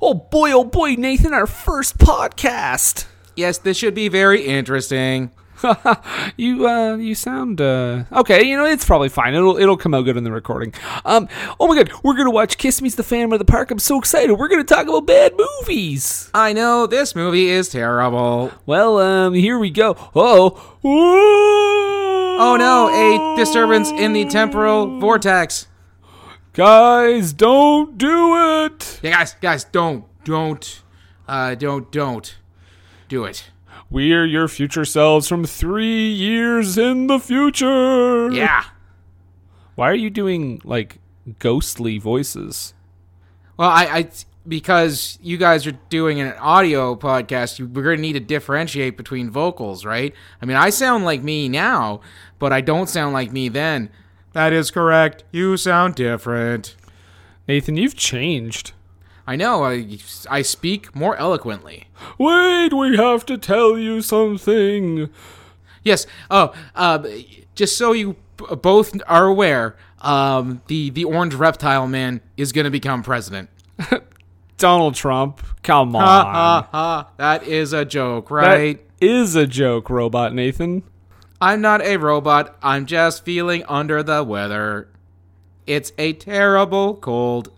Oh boy, oh boy, Nathan, our first podcast. Yes, this should be very interesting. you uh you sound uh okay, you know, it's probably fine. It'll it'll come out good in the recording. Um oh my god, we're gonna watch Kiss Meets the Phantom of the Park. I'm so excited. We're gonna talk about bad movies. I know this movie is terrible. Well, um, here we go. Oh, Oh no, a disturbance in the temporal vortex. Guys, don't do it. Yeah, guys, guys, don't, don't, uh, don't, don't do it. We're your future selves from three years in the future. Yeah. Why are you doing like ghostly voices? Well, I, I, because you guys are doing an audio podcast, you, we're going to need to differentiate between vocals, right? I mean, I sound like me now, but I don't sound like me then. That is correct. You sound different. Nathan, you've changed. I know. I, I speak more eloquently. Wait, we have to tell you something. Yes. Oh, uh, just so you both are aware, um, the the orange reptile man is going to become president. Donald Trump, come on. Ha ha ha! That is a joke, right? is a joke, Robot Nathan. I'm not a robot. I'm just feeling under the weather. It's a terrible cold.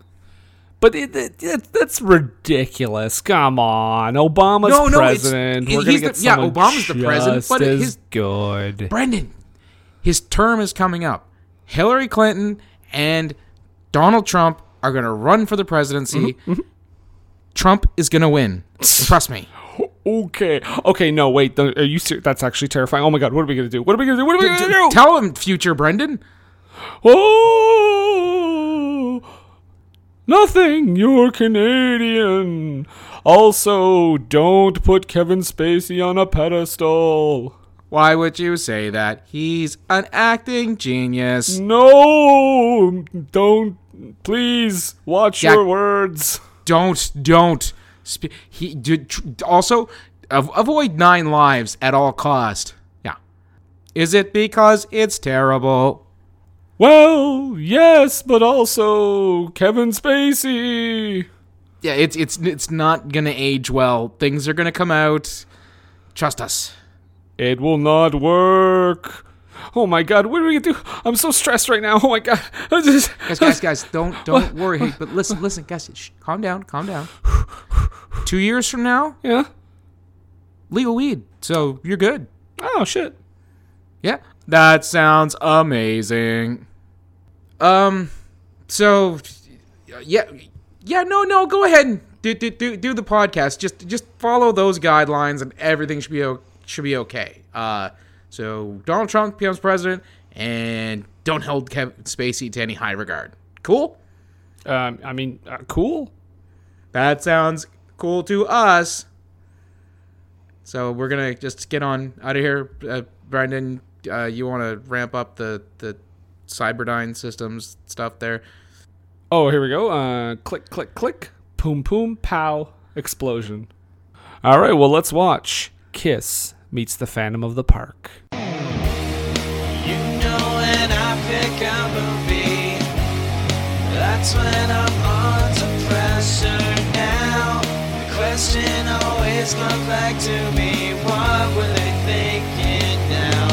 But it, it, it, that's ridiculous. Come on, Obama's No, no, president. We're gonna he's get the- yeah, Obama's the president, but his- good. Brendan, his term is coming up. Hillary Clinton and Donald Trump are going to run for the presidency. Mm-hmm. Trump is going to win. Trust me. Okay, okay, no, wait. Are you serious? That's actually terrifying. Oh my god, what are we gonna do? What are we gonna do? What are we gonna do? Tell him, future Brendan. Oh, nothing. You're Canadian. Also, don't put Kevin Spacey on a pedestal. Why would you say that? He's an acting genius. No, don't. Please watch Jack- your words. Don't, don't. Sp- he did. Tr- also, av- avoid nine lives at all cost. Yeah. Is it because it's terrible? Well, yes, but also Kevin Spacey. Yeah, it's it's it's not gonna age well. Things are gonna come out. Trust us. It will not work. Oh my god, what are we gonna do? I'm so stressed right now. Oh my god. Just- Guys, guys, guys, don't don't worry. Hey, but listen, listen, guys, shh, calm down, calm down. Two years from now, Yeah. legal weed, so you're good. Oh shit. Yeah, that sounds amazing. Um, so yeah, yeah, no, no, go ahead and do do do, do the podcast. Just just follow those guidelines, and everything should be o- should be okay. Uh, so Donald Trump becomes president, and don't hold Kevin Spacey to any high regard. Cool. Um, I mean, uh, cool. That sounds cool to us. So we're gonna just get on out of here, uh, Brendan. Uh, you want to ramp up the the Cyberdyne systems stuff there? Oh, here we go. Uh, click, click, click. Poom, poom, pow. Explosion. All right, well, let's watch Kiss meets the Phantom of the Park. You know when I pick a movie, that's when I'm under pressure now. The question always comes back to me, what were they thinking now?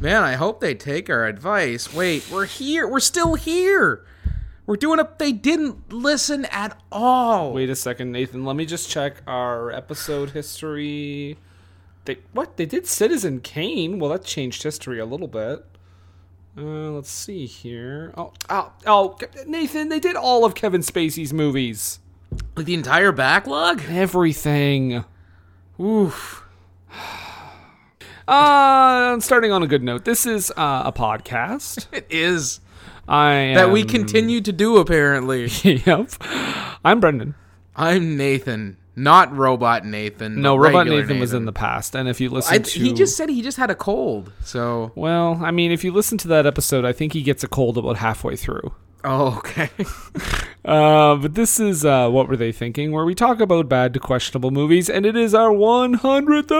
Man, I hope they take our advice. Wait, we're here. We're still here. We're doing a. They didn't listen at all. Wait a second, Nathan. Let me just check our episode history. They what? They did Citizen Kane. Well, that changed history a little bit. Uh, let's see here. Oh, oh, oh, Nathan. They did all of Kevin Spacey's movies. Like the entire backlog. Everything. Oof. Uh, starting on a good note. This is uh, a podcast. It is I that we continue to do. Apparently, yep. I'm Brendan. I'm Nathan, not Robot Nathan. No, Robot regular Nathan, was in the past, and if you listen I, to, he just said he just had a cold. So, well, I mean, if you listen to that episode, I think he gets a cold about halfway through. oh, okay. Uh, but this is uh, what were they thinking? Where we talk about bad to questionable movies, and it is our 100th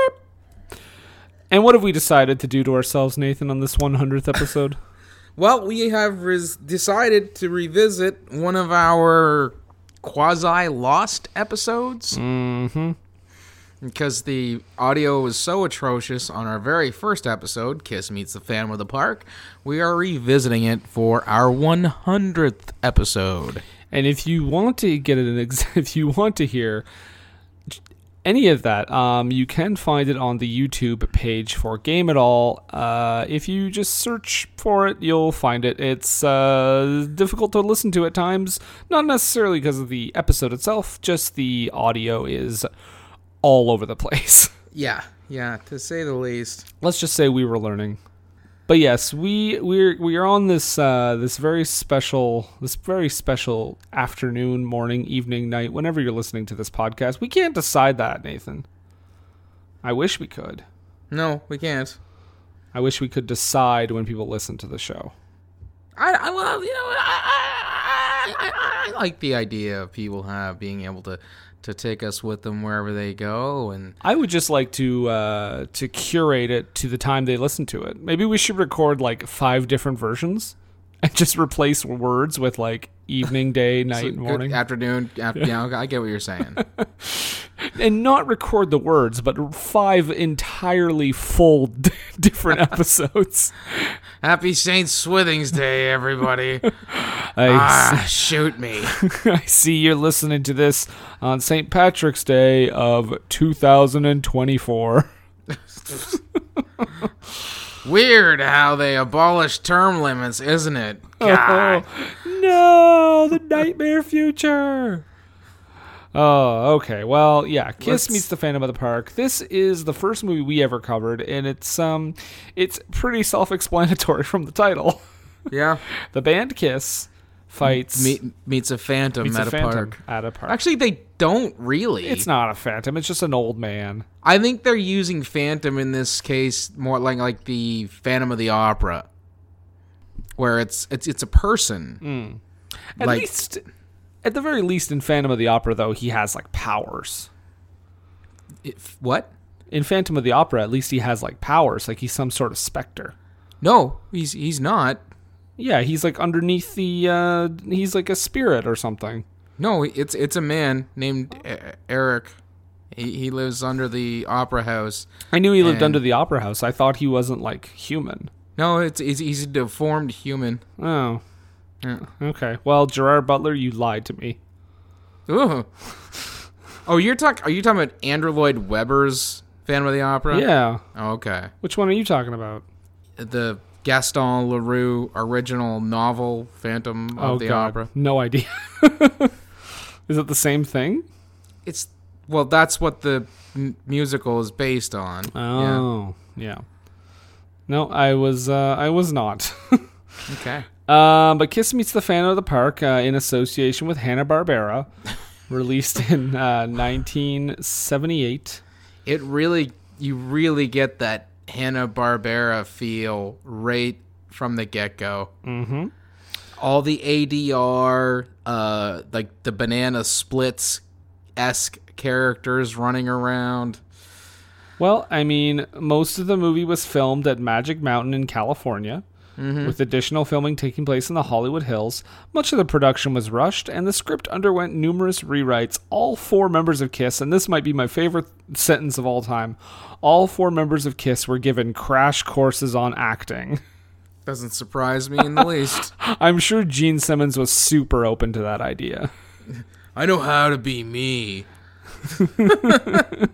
episode. And what have we decided to do to ourselves, Nathan, on this 100th episode? Well, we have res- decided to revisit one of our quasi lost episodes mm-hmm. because the audio was so atrocious on our very first episode, Kiss Meets the Phantom of the Park. We are revisiting it for our 100th episode. And if you want to get an ex- if you want to hear any of that, um, you can find it on the YouTube page for Game It All. Uh, if you just search for it, you'll find it. It's uh, difficult to listen to at times, not necessarily because of the episode itself, just the audio is all over the place. Yeah, yeah, to say the least. Let's just say we were learning. But yes, we we're we are on this uh, this very special this very special afternoon, morning, evening, night, whenever you're listening to this podcast. We can't decide that, Nathan. I wish we could. No, we can't. I wish we could decide when people listen to the show. I, I well, you know, I, I, I, I, I like the idea of people have being able to to take us with them wherever they go, and I would just like to uh, to curate it to the time they listen to it. Maybe we should record like five different versions and just replace words with like evening, day, night, so morning, afternoon. After, yeah, I get what you're saying. and not record the words, but five entirely full different episodes. Happy Saint Swithin's Day, everybody! I, ah, shoot me. I see you're listening to this on St. Patrick's Day of 2024. Weird how they abolished term limits, isn't it? God. no, the nightmare future. Oh, okay. Well, yeah. Kiss Let's- meets the Phantom of the Park. This is the first movie we ever covered, and it's um, it's pretty self-explanatory from the title. Yeah. The band Kiss fights Meet, meets a phantom meets at a a, phantom park. at a park. Actually, they don't really. it's not a phantom. It's just an old man. I think they're using phantom in this case more like like the Phantom of the Opera, where it's it's it's a person. At Like- least, at the very least, in Phantom of the Opera, though, he has like powers. If, what? In Phantom of the Opera, at least he has like powers. Like he's some sort of specter. No, he's he's not. Yeah, he's like underneath the. uh He's like a spirit or something. No, it's it's a man named Eric. He he lives under the opera house. I knew he lived under the opera house. I thought he wasn't like human. No, it's he's, he's a deformed human. Oh, Yeah. okay. Well, Gerard Butler, you lied to me. Ooh. Oh, you're talking? Are you talking about Andrew Lloyd Webber's Phantom of the Opera? Yeah. Oh, okay. Which one are you talking about? The Gaston Leroux original novel Phantom of oh the God, Opera. no idea. Is it the same thing? It's well, that's what the m- musical is based on. Yeah. Oh, yeah. No, I was. uh I was not. Okay. Um, but Kiss Meets the Phantom of the Park uh, in association with Hanna Barbera, released in uh, 1978. It really, you really get that Hanna Barbera feel right from the get go. Mm-hmm. All the ADR, uh, like the banana splits esque characters running around. Well, I mean, most of the movie was filmed at Magic Mountain in California, with additional filming taking place in the Hollywood Hills. Much of the production was rushed, and the script underwent numerous rewrites. All four members of Kiss, and this might be my favorite sentence of all time, all four members of Kiss were given crash courses on acting. Doesn't surprise me in the least. I'm sure Gene Simmons was super open to that idea. I know how to be me.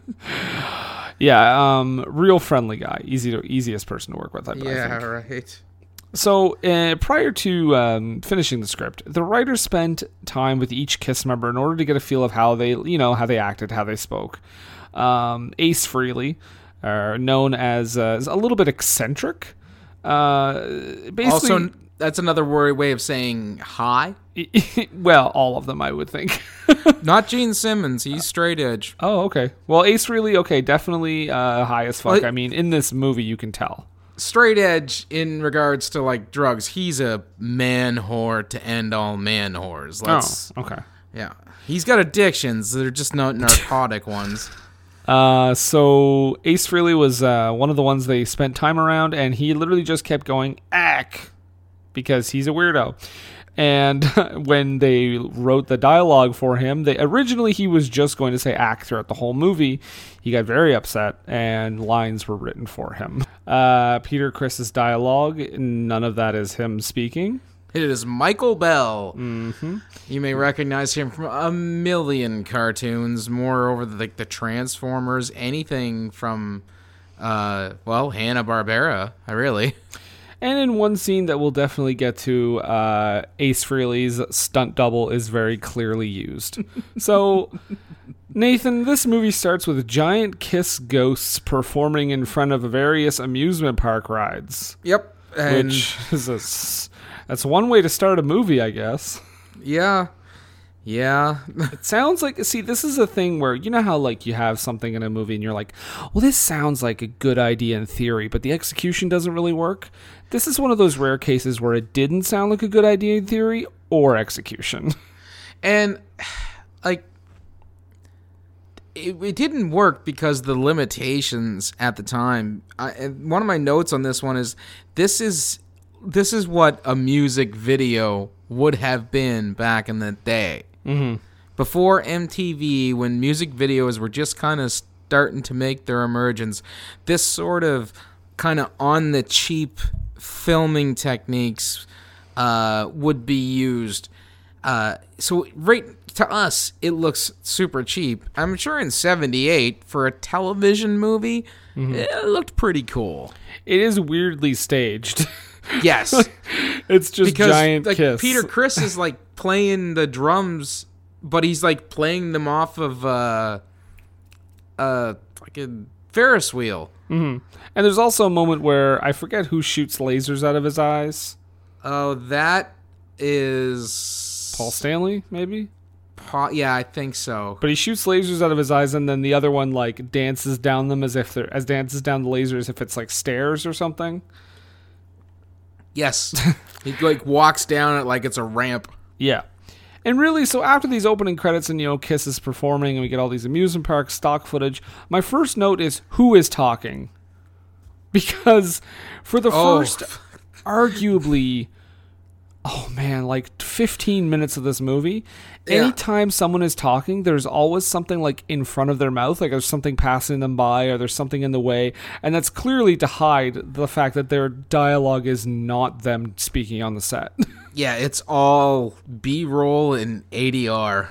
Yeah, um, real friendly guy, easy to easiest person to work with. I, I Yeah, think. right. So uh, prior to um, finishing the script, the writers spent time with each Kiss member in order to get a feel of how they, you know, how they acted, how they spoke. Um, Ace Frehley, uh, known as, uh, as a little bit eccentric, uh, basically. Also, that's another way of saying hi. well, all of them, I would think. Not Gene Simmons. He's straight edge. oh, okay. Well, Ace really okay, definitely uh, high as fuck. I mean, in this movie, you can tell. straight edge in regards to like drugs. He's a man whore to end all man whores. Let's oh, okay. yeah. He's got addictions. They're just not narcotic ones. Uh, so Ace Frehley was uh, one of the ones they spent time around, and he literally just kept going ack because he's a weirdo. And when they wrote the dialogue for him, they originally he was just going to say ack throughout the whole movie. He got very upset, and lines were written for him. Uh, Peter Criss's dialogue, none of that is him speaking. It is Michael Bell. Mm-hmm. You may recognize him from a million cartoons, more over the, like the Transformers, anything from, uh, well, Hanna Barbera. I really. And in one scene that we'll definitely get to, uh, Ace Frehley's stunt double is very clearly used. so, Nathan, this movie starts with giant kiss ghosts performing in front of various amusement park rides, Yep. And which is a s- that's one way to start a movie, I guess. yeah, yeah. It sounds like see, this is a thing where you know how like you have something in a movie and you're like, well, this sounds like a good idea in theory, but the execution doesn't really work. This is one of those rare cases where it didn't sound like a good idea in theory or execution. and like it, it didn't work because the limitations at the time I, one of my notes on this one is this is this is what a music video would have been back in the day mm-hmm. before mtv when music videos were just kind of starting to make their emergence this sort of kind of on the cheap filming techniques uh, would be used uh, so right to us, it looks super cheap. I'm sure in '78 for a television movie, it looked pretty cool. it is weirdly staged. Yes, it's just because giant like kiss. Peter Criss is like playing the drums, but he's like playing them off of uh, uh, like a Ferris wheel. and there's also a moment where I forget who shoots lasers out of his eyes. Oh, that is Paul Stanley, maybe. Pa- yeah, I think so. But he shoots lasers out of his eyes, and then the other one like dances down them as if they're as dances down the lasers if it's like stairs or something. Yes, he like walks down it like it's a ramp. Yeah. And really, so after these opening credits and you know Kiss is performing and we get all these amusement park stock footage, my first note is who is talking? Because for the Oh. first arguably oh man, like 15 minutes of this movie, Yeah. anytime someone is talking, there's always something like in front of their mouth, like there's something passing them by or there's something in the way, and that's clearly to hide the fact that their dialogue is not them speaking on the set. Yeah, it's all B roll and ADR.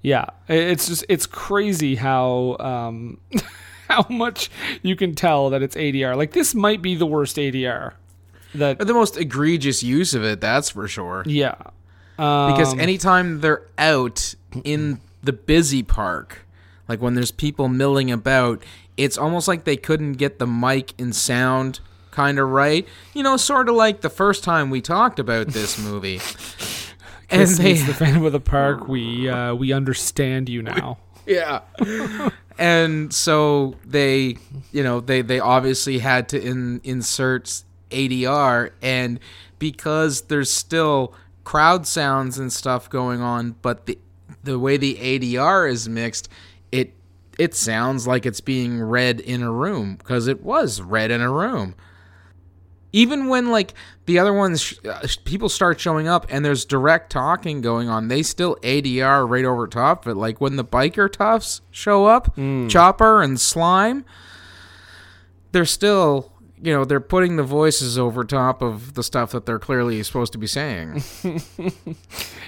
Yeah, it's just it's crazy how um how much you can tell that it's ADR. Like this might be the worst ADR. That the most egregious use of it, that's for sure. yeah. Um, Because anytime they're out in the busy park, like when there's people milling about, it's almost like they couldn't get the mic and sound kind of right. You know, sort of like the first time we talked about this movie. and they, the fan of the Park. We uh, we understand you now. yeah. and so they, you know, they they obviously had to in, insert ADR and because there's still crowd sounds and stuff going on, but the the way the ADR is mixed, it it sounds like it's being read in a room because it was read in a room. Even when like the other ones, uh, people start showing up and there's direct talking going on, they still ADR right over top of it. Like when the biker toughs show up, Chopper and Slime, they're still, you know, they're putting the voices over top of the stuff that they're clearly supposed to be saying.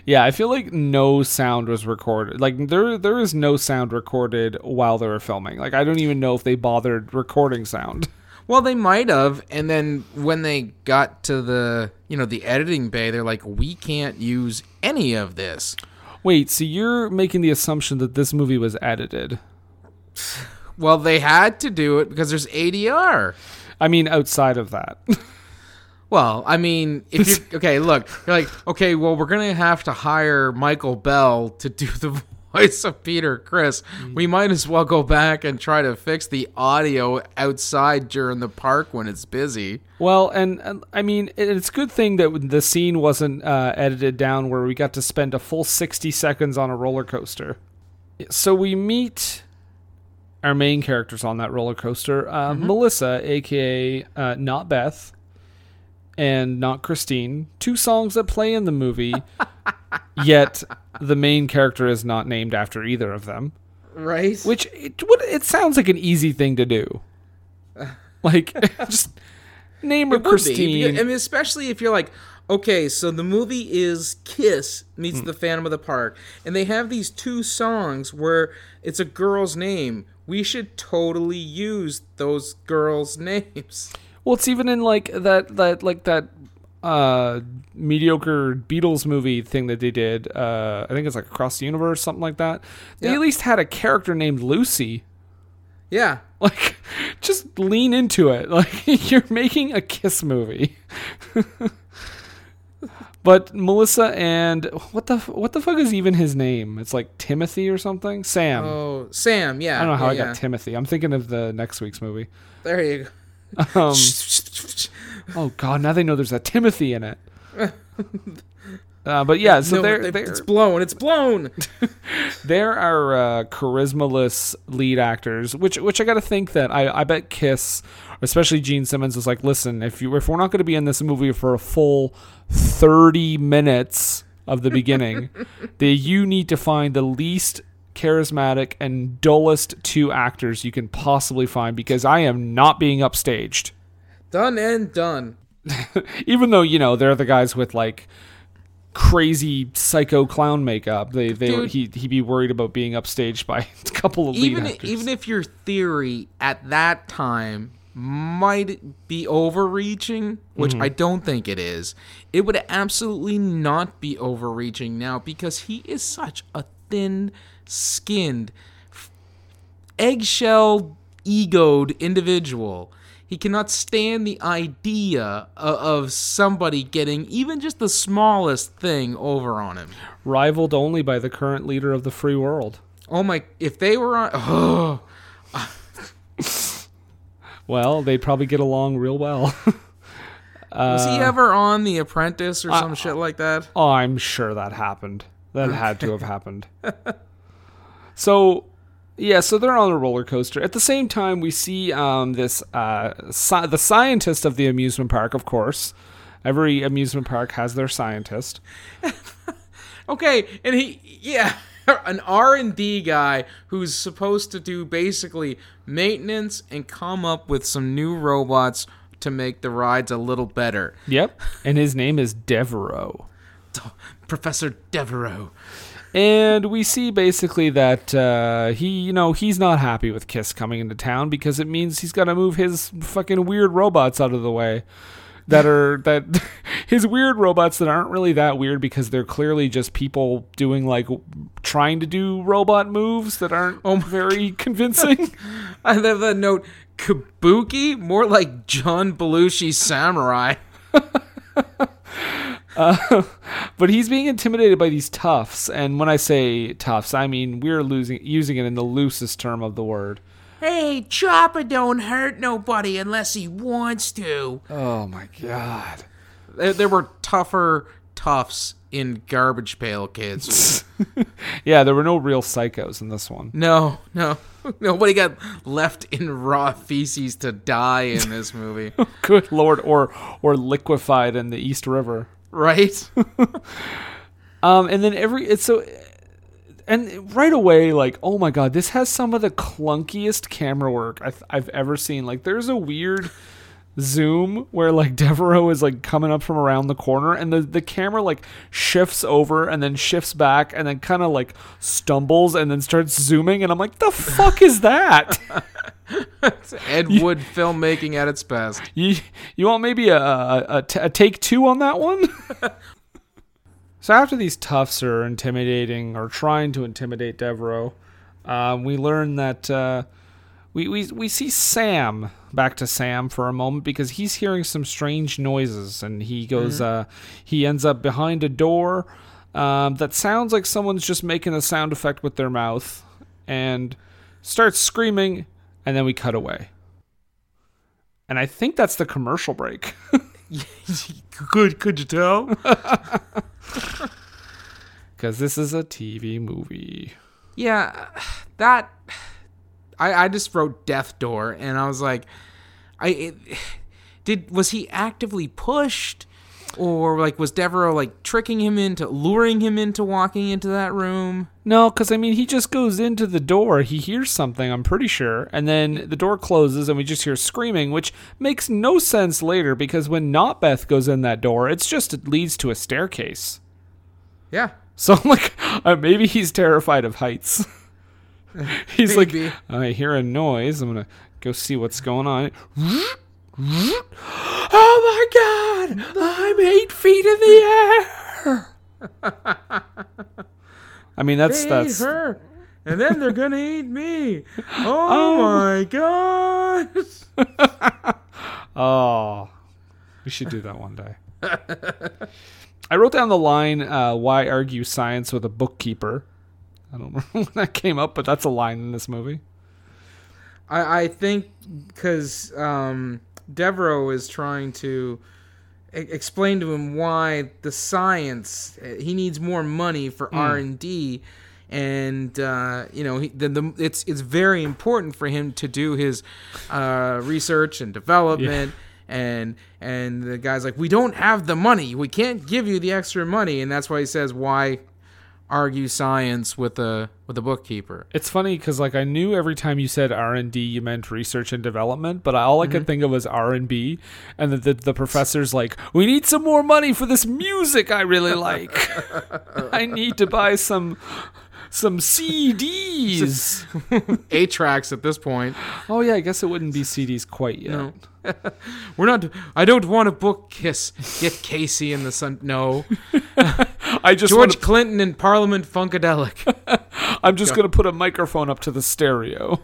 Yeah, I feel like no sound was recorded. Like there there is no sound recorded while they were filming. Like I don't even know if they bothered recording sound. Well, they might have, and then when they got to the, you know, the editing bay, they're like, we can't use any of this. Wait, so you're making the assumption that this movie was edited? Well, they had to do it because there's ADR. I mean, outside of that. Well, I mean, if you okay, look, you're like, okay, well, we're gonna have to hire Michael Bell to do the voice of Peter Criss, we might as well go back and try to fix the audio outside during the park when it's busy. Well, and, and I mean, it- it's a good thing that the scene wasn't uh, edited down where we got to spend a full 60 seconds on a roller coaster. So we meet our main characters on that roller coaster uh, Melissa, aka uh, not Beth, and not Christine. Two songs that play in the movie, yet the main character is not named after either of them. Right? Which it, it sounds like an easy thing to do. Like, just name her be, Christine. I mean, especially if you're like, okay, so the movie is Kiss meets Hmm. the Phantom of the Park, and they have these two songs where it's a girl's name. We should totally use those girls' names. Well, it's even in like that that like that uh mediocre Beatles movie thing that they did. Uh I think it's like Across the Universe, something like that. They Yeah. at least had a character named Lucy. Yeah. Like just lean into it. Like you're making a kiss movie. But Melissa and what the what the fuck is even his name? It's like Timothy or something? Sam. Oh, Sam. Yeah. I don't know how yeah, I yeah. got Timothy. I'm thinking of the next week's movie. There you go. Um, Oh God! Now they know there's a Timothy in it. Uh, but yeah, so No, they're, they- they're it's blown. It's blown. there are uh, charismaless lead actors, which which I got to think that I, I bet Kiss, especially Gene Simmons, was like, listen, if you if we're not going to be in this movie for a full thirty minutes of the beginning, that you need to find the least charismatic and dullest two actors you can possibly find because I am not being upstaged. done and done. even though you know they're the guys with like crazy psycho clown makeup they they Dude. he he'd be worried about being upstaged by a couple of lead Even actors. even if your theory at that time might be overreaching, which Mm-hmm. I don't think it is, it would absolutely not be overreaching now because he is such a thin-skinned, eggshell egoed individual. He cannot stand the idea of, somebody getting even just the smallest thing over on him. rivaled only by the current leader of the free world Oh my! If they were on, oh, well they'd probably get along real well was Uh, he ever on The Apprentice or some shit like that? oh i'm sure that happened that had to have happened so yeah so they're on a roller coaster at the same time we see um, this uh, sci- the scientist of the amusement park of course every amusement park has their scientist Okay, and he, yeah, an R and D guy who's supposed to do basically maintenance and come up with some new robots to make the rides a little better. Yep. And his name is Devereaux. Professor Devereaux. And we see basically that uh, he, you know, he's not happy with Kiss coming into town because it means he's got to move his fucking weird robots out of the way. That are that his weird robots that aren't really that weird because they're clearly just people doing like trying to do robot moves that aren't very convincing. I have that note. Kabuki, more like John Belushi samurai. But he's being intimidated by these toughs, and when I say toughs, I mean we're losing using it in the loosest term of the word. Hey, Chopper don't hurt nobody unless he wants to. Oh my god. There, there were tougher toughs in Garbage Pail Kids. Yeah, there were no real psychos in this one. no, no. Nobody got left in raw feces to die in this movie. Good lord, or or liquefied in the East River. Right? Um, and then every it's so, and right away, like, oh my god, this has some of the clunkiest camera work I've, I've ever seen. Like, there's a weird zoom where like Devereaux is like coming up from around the corner, and the the camera like shifts over and then shifts back and then kind of like stumbles and then starts zooming, and I'm like, the fuck is that? Ed Wood filmmaking at its best. You you want maybe a, a, a, t- a take two on that one? so after these toughs are intimidating or trying to intimidate Devereaux, um, we learn that uh, we, we we see Sam back to Sam for a moment because he's hearing some strange noises and he goes uh, he ends up behind a door. um, that sounds like someone's just making a sound effect with their mouth and starts screaming, and then we cut away. And I think that's the commercial break. Could could you tell? Because this is a TV movie. yeah, that I I just wrote death door and I was like I it, did was he actively pushed or like was Devereaux like tricking him into luring him into walking into that room? No, because I mean, he just goes into the door. He hears something, I'm pretty sure. And then the door closes and we just hear screaming, which makes no sense later because when Not Beth goes in that door, it's just, it leads to a staircase. Yeah. So I'm like, uh, maybe he's terrified of heights. he's Maybe. like, I hear a noise. I'm going to go see what's going on. oh my God! I'm eight feet in the air! I mean, that's, They that's, her, and then they're gonna eat me. Oh, my god! Oh, we should do that one day. I wrote down the line, uh, "Why argue science with a bookkeeper?" I don't remember when that came up, but that's a line in this movie. I, I think because um, Devereaux is trying to e- explain to him why the science uh, he needs more money for R and D, and uh, you know he, the, the, it's it's very important for him to do his uh, research and development. And and the guy's like, we don't have the money. We can't give you the extra money, and that's why he says, why argue science with a with a bookkeeper? It's funny because like I knew every time you said R and D, you meant research and development, but all I could mm-hmm. think of was R and B, and the, the the professor's like, "We need some more money for this music I really like. I need to buy some." Some CDs. Eight tracks at this point. oh yeah, I guess it wouldn't be CDs quite yet. No. We're not. I don't want to book Kiss. Get Casey in the sun. No. I just George wanna- Clinton in Parliament Funkadelic. I'm just gonna put a microphone up to the stereo.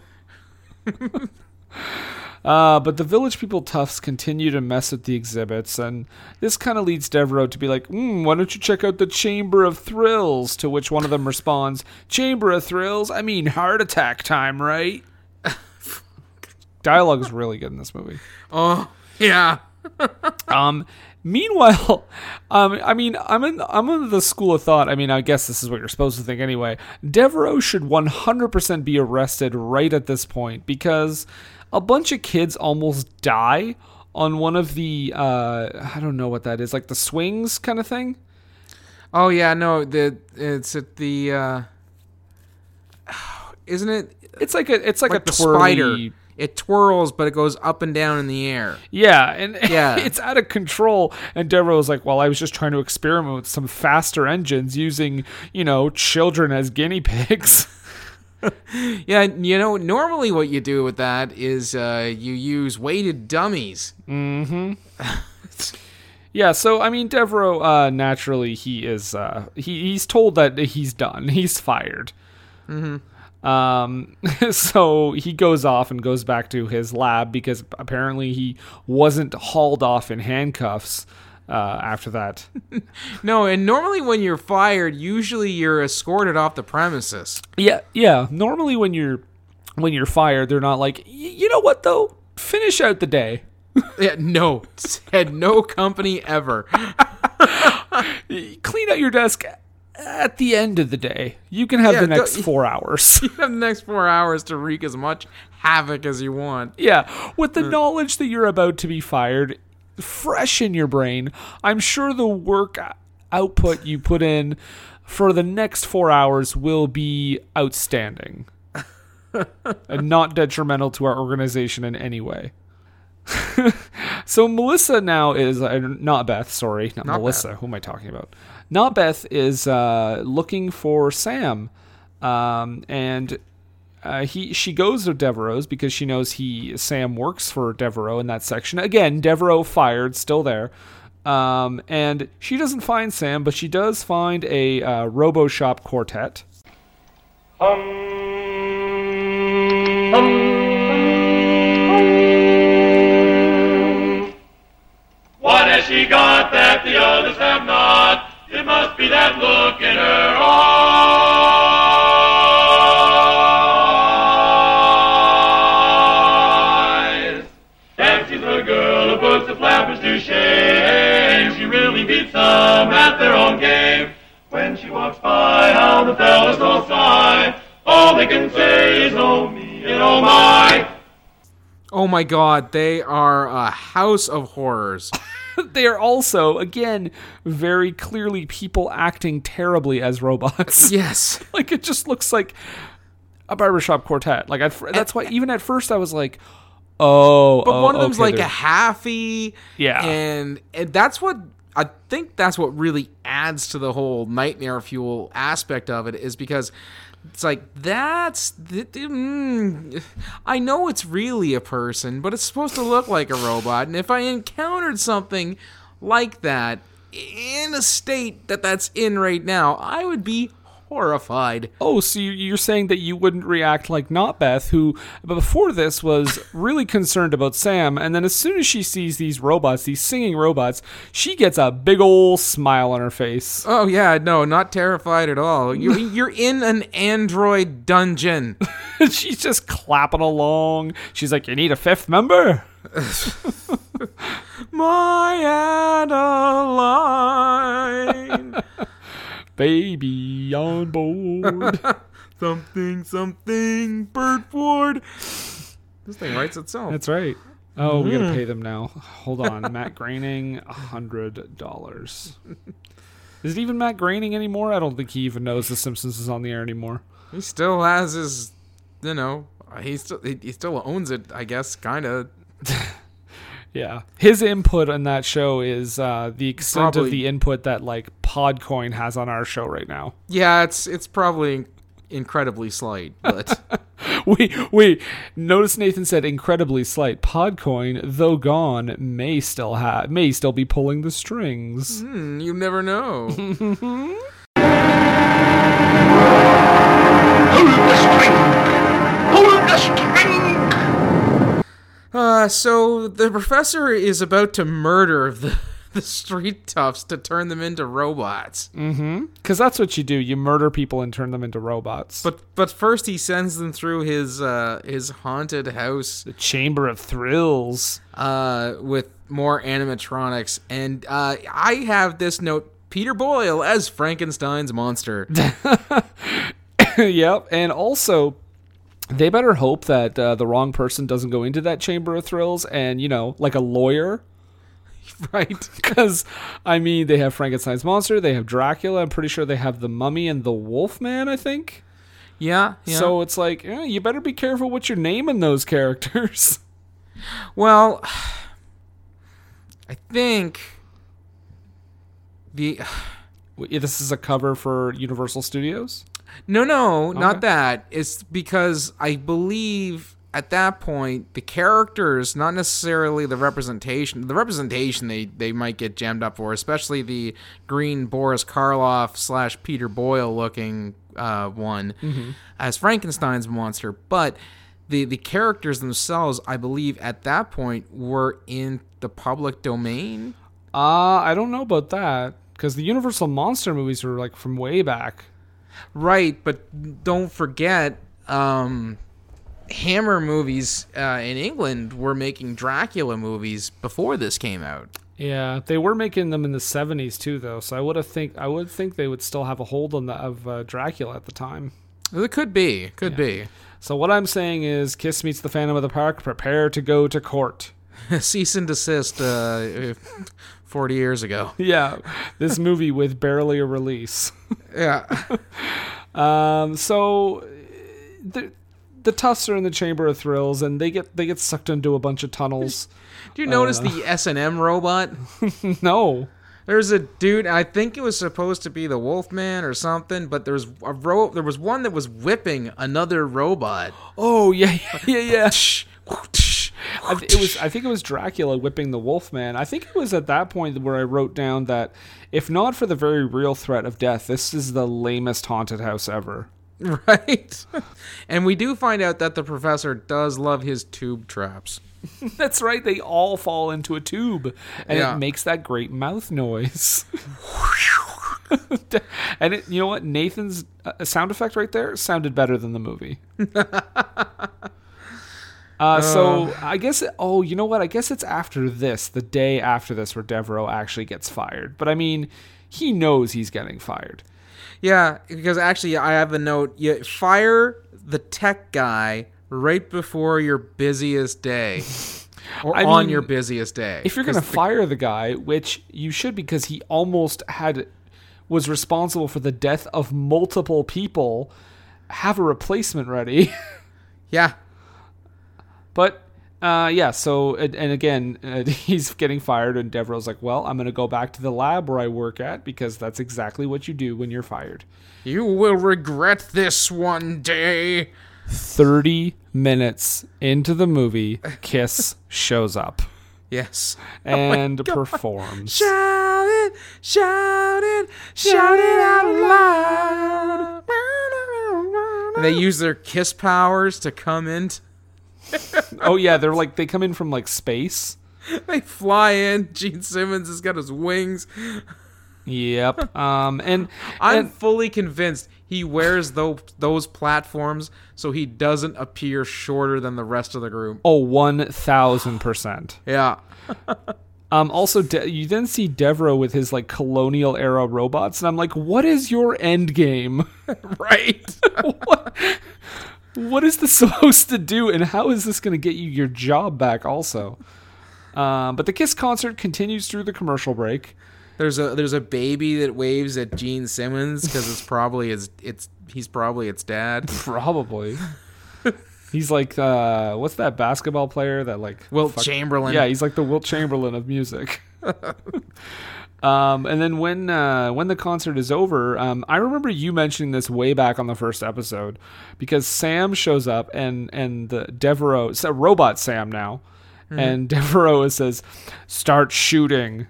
Uh, but the village people toughs continue to mess with the exhibits, and this kind of leads Devereaux to be like, mm, "Why don't you check out the Chamber of Thrills?" To which one of them responds, "Chamber of Thrills? I mean heart attack time, right?" Dialogue is really good in this movie. oh yeah. Um, meanwhile, um, I mean, I'm in I'm in the school of thought. I mean, I guess this is what you're supposed to think anyway. Devereaux should 100% be arrested right at this point because a bunch of kids almost die on one of the uh, I don't know what that is, like the swings kind of thing. Oh yeah. No. The it's at the. uh Isn't it It's like a it's like, like a twirly- spider? It twirls, but it goes up and down in the air. Yeah, and Yeah. it's out of control. And Devereaux was like, "Well, I was just trying to experiment with some faster engines using, you know, children as guinea pigs." Yeah. You know, normally what you do with that is uh you use weighted dummies. Yeah, so I mean, Devereaux, uh, naturally, he is uh, he he's told that he's done, he's fired. Mm-hmm. Um, so he goes off and goes back to his lab because apparently he wasn't hauled off in handcuffs uh, after that. No, and normally when you're fired, usually you're escorted off the premises. yeah, yeah. Normally, when you're when you're fired, they're not like, "Y- you know what though, finish out the day. Yeah, no, had no company ever. Clean out your desk at the end of the day. You can have Yeah, the next four hours. You have the next four hours to wreak as much havoc as you want. Yeah, with the knowledge that you're about to be fired fresh in your brain, I'm sure the work output you put in for the next four hours will be outstanding and not detrimental to our organization in any way. so Melissa now is uh, not Beth. Sorry, not, Not Melissa. Who am I talking about? Not Beth is uh, looking for Sam, um, and uh, he she goes to Devereaux's because she knows he Sam works for Devereaux in that section. Again, Devereaux fired, still there. Um, and she doesn't find Sam, but she does find a uh, RoboShop quartet. What has she got that the others have not? It must be that look in their own game. When she walks by, how the fellas go fly. All they can say is, oh me and oh my. Oh my god, they are a house of horrors. they are also, again, very clearly people acting terribly as robots. yes. like it just looks like a barbershop quartet. Like at, fir- that's why even at first I was like, oh, But oh, one of oh, them's okay, like a they're- halfy. Yeah. And, and that's what I think that's what really adds to the whole nightmare fuel aspect of it is because it's like that's th- th- mm, I know it's really a person, but it's supposed to look like a robot. And if I encountered something like that in a state that that's in right now, I would be horrified. Oh, so you- you're saying that you wouldn't react like Not Beth, who before this was really concerned about Sam, and then as soon as she sees these robots, these singing robots, she gets a big old smile on her face. Oh yeah, no, not terrified at all. You're you're in an android dungeon. She's just clapping along. She's like, "You need a fifth member." My Adeline. Baby on board. something, something, Bert Ford. This thing writes itself. That's right. Oh, we gotta mm. pay them now. Hold on, Matt Groening, a hundred dollars. Is it even Matt Groening anymore? I don't think he even knows The Simpsons is on the air anymore. he still has his, you know, he still he, he still owns it. I guess, kind of. Yeah, his input on that show is uh, the extent Probably- of the input that like Podcoin has on our show right now. Yeah, it's it's probably incredibly slight, but Wait, wait. Notice Nathan said incredibly slight. Podcoin, though gone, may still have may still be pulling the strings. hmm, you never know. Hold the string! Hold the string! Uh, so the professor is about to murder the the street toughs to turn them into robots. Mm-hmm. Because that's what you do. You murder people and turn them into robots. But but first he sends them through his uh his haunted house the Chamber of Thrills. uh with more animatronics and uh I have this note Peter Boyle as Frankenstein's monster. yep. And also, they better hope that uh, the wrong person doesn't go into that Chamber of Thrills and, you know, like a lawyer. right? Because, I mean, they have Frankenstein's monster, they have Dracula, I'm pretty sure they have the mummy and the Wolfman, I think. Yeah, yeah. So it's like, eh, you better be careful what you're naming those characters. well I think the this is a cover for Universal Studios? No, no, Okay. not that. It's because I believe at that point the characters, not necessarily the representation. The representation they they might get jammed up for, especially the green Boris Karloff slash Peter Boyle looking uh, one as Frankenstein's monster, but. The, the characters themselves, I believe, at that point were in the public domain. Uh, I don't know about that. Because the Universal Monster movies were like from way back. Right, but don't forget, um, Hammer movies uh, in England were making Dracula movies before this came out. Yeah, they were making them in the '70s too, though. So I would have think I would think they would still have a hold on the of uh, Dracula at the time. It could be, could be. So what I'm saying is, Kiss meets the Phantom of the Park. Prepare to go to court. Cease and desist uh, 40 years ago. Yeah, this movie with barely a release. Yeah. Um, so the the Tufts are in the Chamber of Thrills, and they get they get sucked into a bunch of tunnels. Do you notice the S&M robot? no, There's a dude, I think it was supposed to be the Wolfman or something, but there's a ro- there was one that was whipping another robot. Oh yeah, yeah, yeah. yeah. I it was. I think it was Dracula whipping the Wolfman. I think it was at that point where I wrote down that if not for the very real threat of death, this is the lamest haunted house ever. Right? and we do find out that the professor does love his tube traps. That's right. They all fall into a tube, and Yeah. it makes that great mouth noise. and it, you know what? Nathan's uh, sound effect right there sounded better than the movie. Uh, so I guess. Oh, you know what? I guess it's after this, the day after this, where Devereaux actually gets fired. But I mean, he knows he's getting fired. Yeah, because actually, I have a note. You fire the tech guy right before your busiest day, or I on mean, your busiest day. If you're gonna the- fire the guy, which you should because he almost had was responsible for the death of multiple people, have a replacement ready. yeah, but uh, yeah, so and, and again, uh, he's getting fired, and Devereaux's like, "Well, I'm going to go back to the lab where I work at because that's exactly what you do when you're fired." you will regret this one day. 30 minutes into the movie, Kiss shows up Yes. and performs. Shout it, shout it, shout it out loud. And they use their kiss powers to come in. Oh yeah, they're like they come in from like space. They fly in. Gene Simmons has got his wings. Yep. Um and I'm and- fully convinced he wears those those platforms so he doesn't appear shorter than the rest of the group. oh 1000%. Yeah. Um also De- you then see Devereaux with his like colonial era robots and I'm like, "What is your end game?" Right. what, is this supposed to do and how is this going to get you your job back also? Um, but the Kiss concert continues through the commercial break. there's a there's a baby that waves at Gene Simmons because it's probably his it's he's probably its dad. Probably. he's like uh what's that basketball player that like Wilt fuck- Chamberlain. Yeah, he's like the Wilt Chamberlain of music. um and then when uh when the concert is over, um I remember you mentioning this way back on the first episode because Sam shows up and and the Devereaux robot Sam now. And Devereaux says, "Start shooting."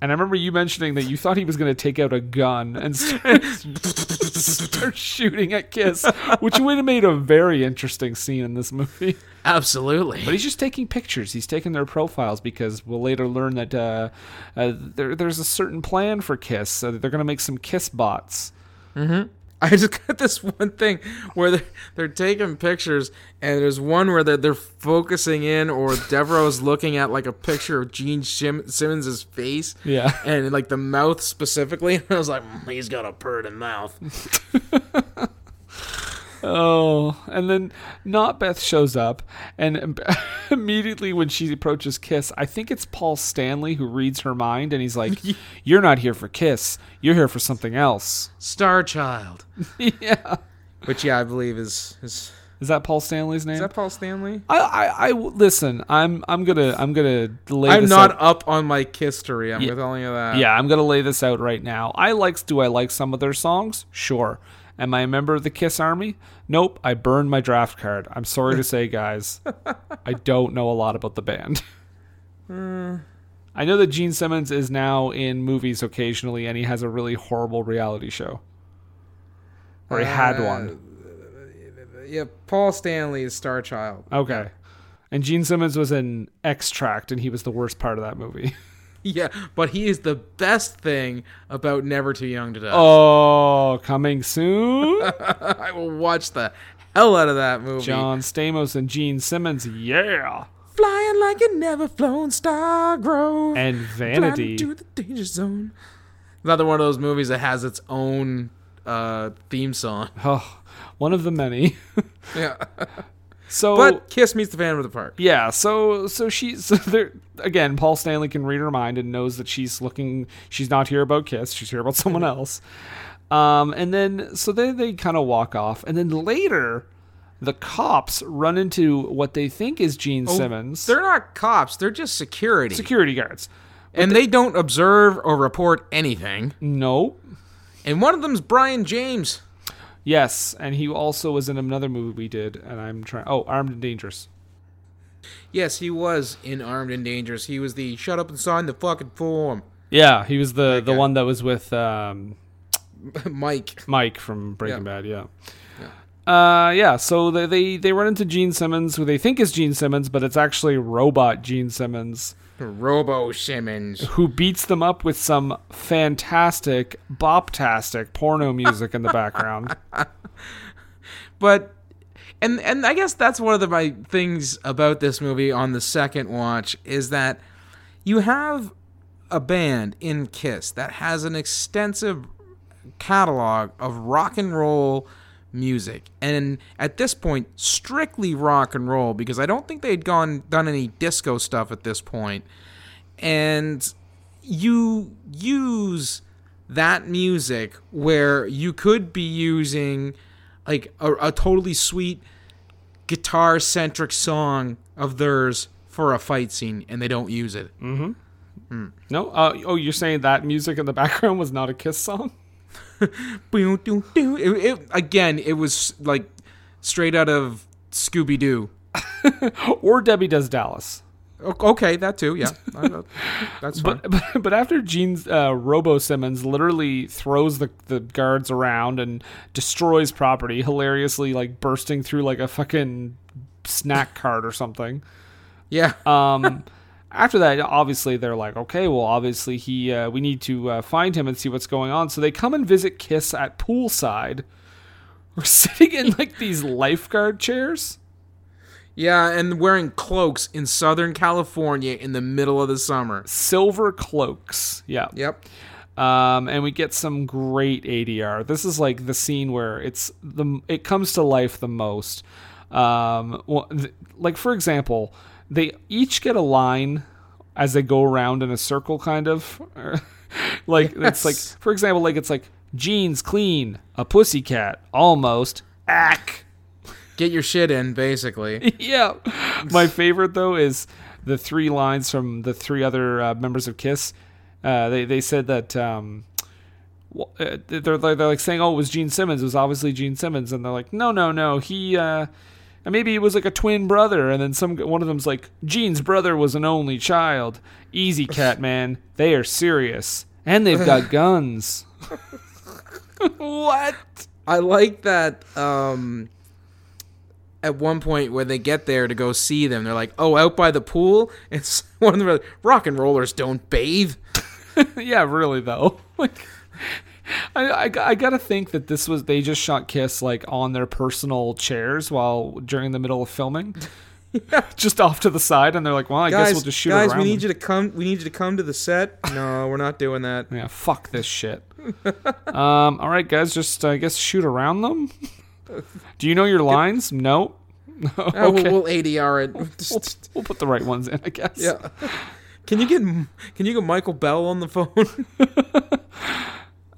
And I remember you mentioning that you thought he was going to take out a gun and start, start shooting at Kiss, which would have made a very interesting scene in this movie. Absolutely. But he's just taking pictures. He's taking their profiles because we'll later learn that uh, uh, there, there's a certain plan for Kiss. Uh, that they're going to make some Kiss bots. I just got this one thing where they're, they're taking pictures, and there's one where they're, they're focusing in, or Devereaux's looking at like a picture of Gene Shim- Simmons' face. Yeah. And like the mouth specifically. And I was like, "Mm, he's got a purring mouth. Oh, and then Not Beth shows up, and immediately when she approaches Kiss, I think it's Paul Stanley who reads her mind, and he's like, "You're not here for Kiss. You're here for something else." Star Child. yeah, Which, yeah, I believe is. Is, is that Paul Stanley's name? is that Paul Stanley? I, I, I listen. I'm, I'm gonna, I'm gonna lay I'm this not out. up on my history. I'm Yeah. telling you that. Yeah, I'm gonna lay this out right now. I likes. Do I like some of their songs? Sure. Am I a member of the Kiss Army? Nope. I burned my draft card. I'm sorry to say, guys, I don't know a lot about the band. I know that Gene Simmons is now in movies occasionally, and he has a really horrible reality show. Or he had Uh, one. Yeah, Paul Stanley is Star Child. Okay. And Gene Simmons was in Extract, and he was the worst part of that movie. Yeah, but he is the best thing about Never Too Young to Die. oh, coming soon. I will watch the hell out of that movie. John Stamos and Gene Simmons, yeah. Flying like a never flown star grove. And Vanity. to the danger zone. Another one of those movies that has its own uh, theme song. Oh, one of the many. Yeah. So, But Kiss meets the Phantom of the Park. yeah, so so she's so there again. Paul Stanley can read her mind and knows that she's looking. She's not here about Kiss. She's here about someone else. Um, and then so then they kind of walk off, and then later, the cops run into what they think is Gene Simmons. They're not cops, they're just security. security guards. and they don't observe or report anything. Nope. And one of them's Brion James. Yes, and he also was in another movie we did, and I'm trying. Oh, Armed and Dangerous. Yes, he was in Armed and Dangerous. He was the shut up and sign the fucking form. Yeah, he was the the guy. one that was with um, Mike. Mike from Breaking Yeah. Bad. Yeah. Uh, yeah. So they, they they run into Gene Simmons, who they think is Gene Simmons, but it's actually robot Gene Simmons, Robo Simmons. who beats them up with some fantastic, boptastic porno music in the background. But and and I guess that's one of the my things about this movie on the second watch is that you have a band in Kiss that has an extensive catalog of rock and roll music and at this point strictly rock and roll because I don't think they'd gone done any disco stuff at this point. and you use that music where you could be using like a, a totally sweet guitar centric song of theirs for a fight scene and they don't use it. mm-hmm No. Uh, oh, you're saying that music in the background was not a Kiss song? Boom, doo, doo. It, it, again, it was like straight out of Scooby Doo. Or Debbie Does Dallas? Okay, that too. Yeah, that's fine. But, but but after Gene's uh, Robo Simmons literally throws the the guards around and destroys property, hilariously like bursting through like a fucking snack cart or something. yeah, Um, after that, obviously they're like, okay, well, obviously he uh, we need to uh, find him and see what's going on. So they come and visit Kiss at poolside. We're sitting in like these lifeguard chairs. yeah, and wearing cloaks in Southern California in the middle of the summer. silver cloaks. Yeah. Yep. Um, and we get some great ADR. This is like the scene where it's the it comes to life the most. Um, well, th- like for example, they each get a line as they go around in a circle, kind of. like it's like for example, like it's like jeans clean, a pussycat almost. Ack. Get your shit in, basically. yeah. My favorite though is the three lines from the three other uh, members of Kiss. Uh, they they said that um, uh, they're they're like saying, "Oh, it was Gene Simmons. It was obviously Gene Simmons," and they're like, "No, no, no. He uh, maybe he was like a twin brother." And then some one of them's like, "Gene's brother was an only child." Easy, cat man. They are serious, and they've got guns. what? I like that. Um, at one point, where they get there to go see them, they're like, "Oh, out by the pool." It's one of the rock and rollers don't bathe. yeah, really though. Like, I, I, I gotta think that this was they just shot Kiss like on their personal chairs while during the middle of filming, just off to the side, and they're like, "Well, I guess we'll just shoot guys, around we need them. you to come. We need you to come to the set. No, we're not doing that. Yeah, fuck this shit. um, all right, guys, just I guess shoot around them. Do you know your lines? No. Oh, okay, we'll, we'll ADR it. we'll, we'll put the right ones in, I guess. yeah. Can you get Can you get Michael Bell on the phone?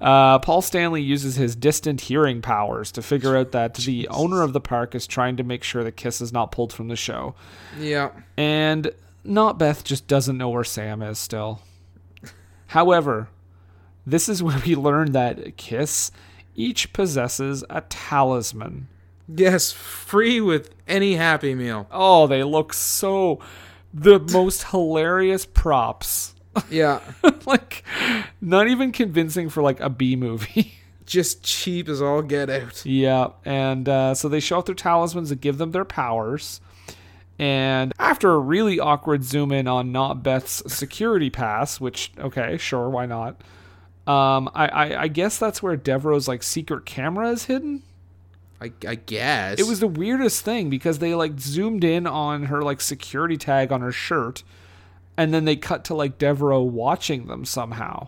Uh, Paul Stanley uses his distant hearing powers to figure out that the owner of the park is trying to make sure the Kiss is not pulled from the show. yeah. And Not Beth just doesn't know where Sam is still. However, this is where we learn that Kiss each possesses a talisman. Yes, free with any Happy Meal. Oh, they look so the most hilarious props. Yeah. like not even convincing for like a B movie. Just cheap as all get out. Yeah, and uh, so they show off their talismans and give them their powers. And after a really awkward zoom in on Not Beth's security pass, which okay, sure, why not? Um, I, I I guess that's where Devereaux's like secret camera is hidden. I, I guess. It was the weirdest thing because they like zoomed in on her like security tag on her shirt, and then they cut to like Devereaux watching them somehow,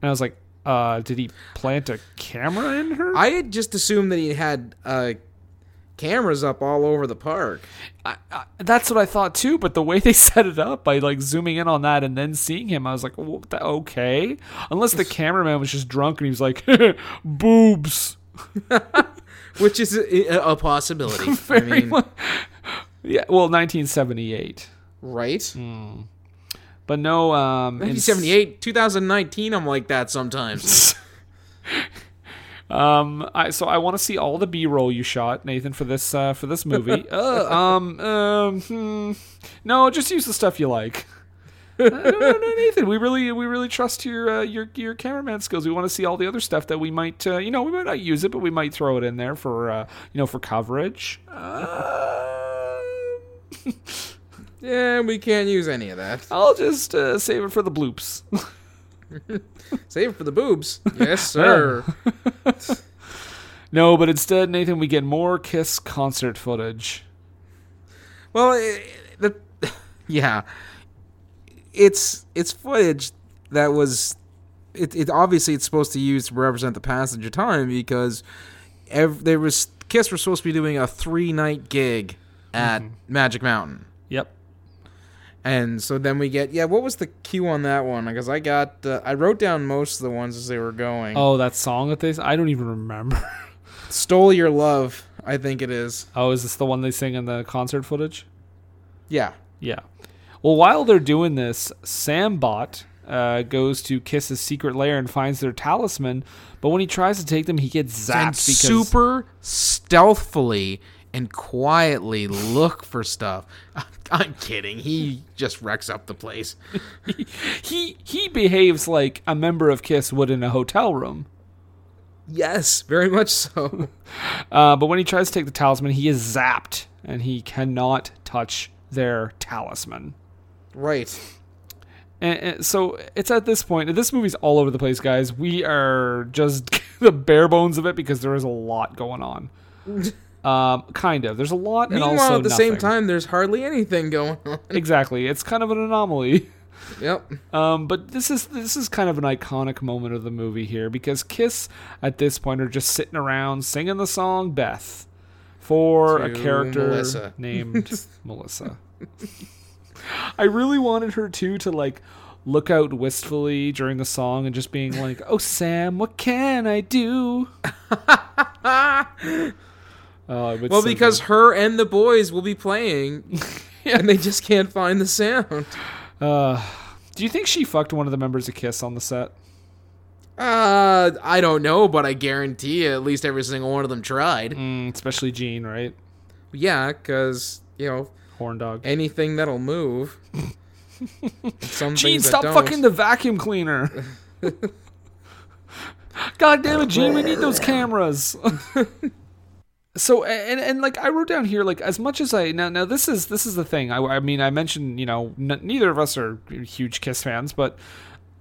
and I was like, uh, did he plant a camera in her? I had just assumed that he had uh, cameras up all over the park. I, I, that's what I thought too. But the way they set it up by like zooming in on that and then seeing him, I was like, well, th- okay. Unless the cameraman was just drunk and he was like, boobs. Which is a, a possibility. I mean, mu- yeah, well, 1978. right? But no, um, in 1978, 2019, I'm like that sometimes. Um, I so I want to see all the B-roll you shot, Nathan, for this uh, for this movie. uh, um, um, hmm, no, just use the stuff you like. Uh, no, no, no, Nathan, we really we really trust your uh, your your cameraman skills. We want to see all the other stuff that we might, uh, you know, we might not use it, but we might throw it in there for uh, you know for coverage. Yeah, we can't use any of that. I'll just uh, save it for the bloops. Save it for the boobs. Yes, sir. no, but instead, Nathan, we get more Kiss concert footage. well, i the yeah, it's it's footage that was it, it obviously it's supposed to use to represent the passage of time because ev- there was Kiss were supposed to be doing a three night gig at mm-hmm. Magic Mountain. Yep. And so then we get yeah. What was the cue on that one? Because I got uh, I wrote down most of the ones as they were going. Oh, that song that they I don't even remember. Stole Your Love, I think it is. Oh, is this the one they sing in the concert footage? Yeah. Yeah. Well, while they're doing this, Sambot uh, goes to kiss his secret lair and finds their talisman. But when he tries to take them, he gets zapped and because super stealthily and quietly look for stuff. I'm kidding. He just wrecks up the place. he he behaves like a member of Kiss would in a hotel room. Yes, very much so. Uh, but when he tries to take the talisman, he is zapped and he cannot touch their talisman. right. And, and so it's at this point, this movie's all over the place, guys. We are just the bare bones of it because there is a lot going on. Um, kind of. There's a lot, and Meanwhile, also at the same time, there's hardly anything going on. exactly. It's kind of an anomaly. yep. Um, but this is this is kind of an iconic moment of the movie here because Kiss at this point are just sitting around singing the song Beth for a character Melissa. named Melissa. I really wanted her too to like look out wistfully during the song and just being like, "Oh Sam, what can I do?" Was Well, because her and the boys will be playing, and they just can't find the sound. uh, do you think she fucked one of the members of Kiss on the set? Uh, I don't know, but I guarantee you, at least every single one of them tried. Mm, especially Gene, right? Yeah, because you know Horn dog. anything that'll move. Some Gene, stop fucking the vacuum cleaner. God damn it, Gene, we need those cameras. So and and like I wrote down here, like as much as I now now this is this is the thing. I, I mean I mentioned you know n- neither of us are huge Kiss fans, but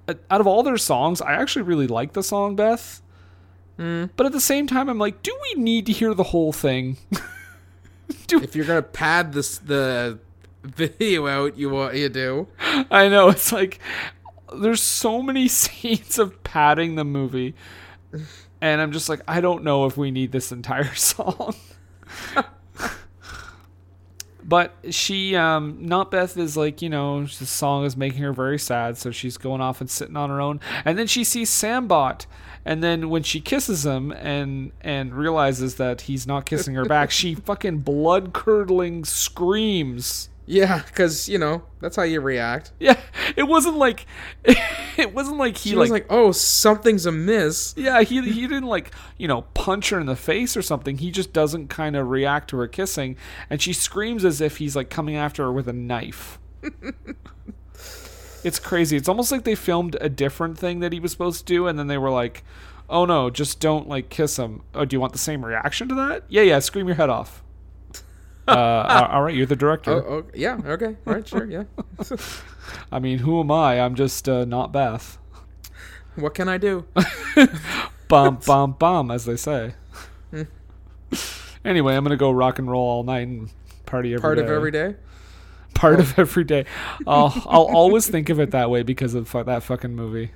uh, out of all their songs, I actually really like the song Beth. But at the same time, I'm like, do we need to hear the whole thing? If you're gonna pad this the video out, you want you do. I know it's like there's so many scenes of padding the movie, and I'm just like, I don't know if we need this entire song. but she, um, not Beth, is like, you know, the song is making her very sad, so she's going off and sitting on her own, and then she sees Sambot. And then when she kisses him and and realizes that he's not kissing her back, she fucking blood curdling screams. Yeah, because you know that's how you react. Yeah, it wasn't like it wasn't like he She like, was like, "Oh, something's amiss." yeah he he didn't like you know punch her in the face or something. He just doesn't kind of react to her kissing, and she screams as if he's like coming after her with a knife. it's crazy. It's almost like they filmed a different thing that he was supposed to do, and then they were like, "Oh no, just don't like kiss him." Oh, do you want the same reaction to that? Yeah, yeah. Scream your head off. Uh, all- right, you're the director. Oh, oh, yeah, okay, all right, sure, yeah. I mean, who am I? I'm just uh, not Beth. what can I do? bum bum bum, as they say. anyway, I'm gonna go rock and roll all night and party every Part day. of every day. Part of every day. I'll I'll always think of it that way because of that fucking movie.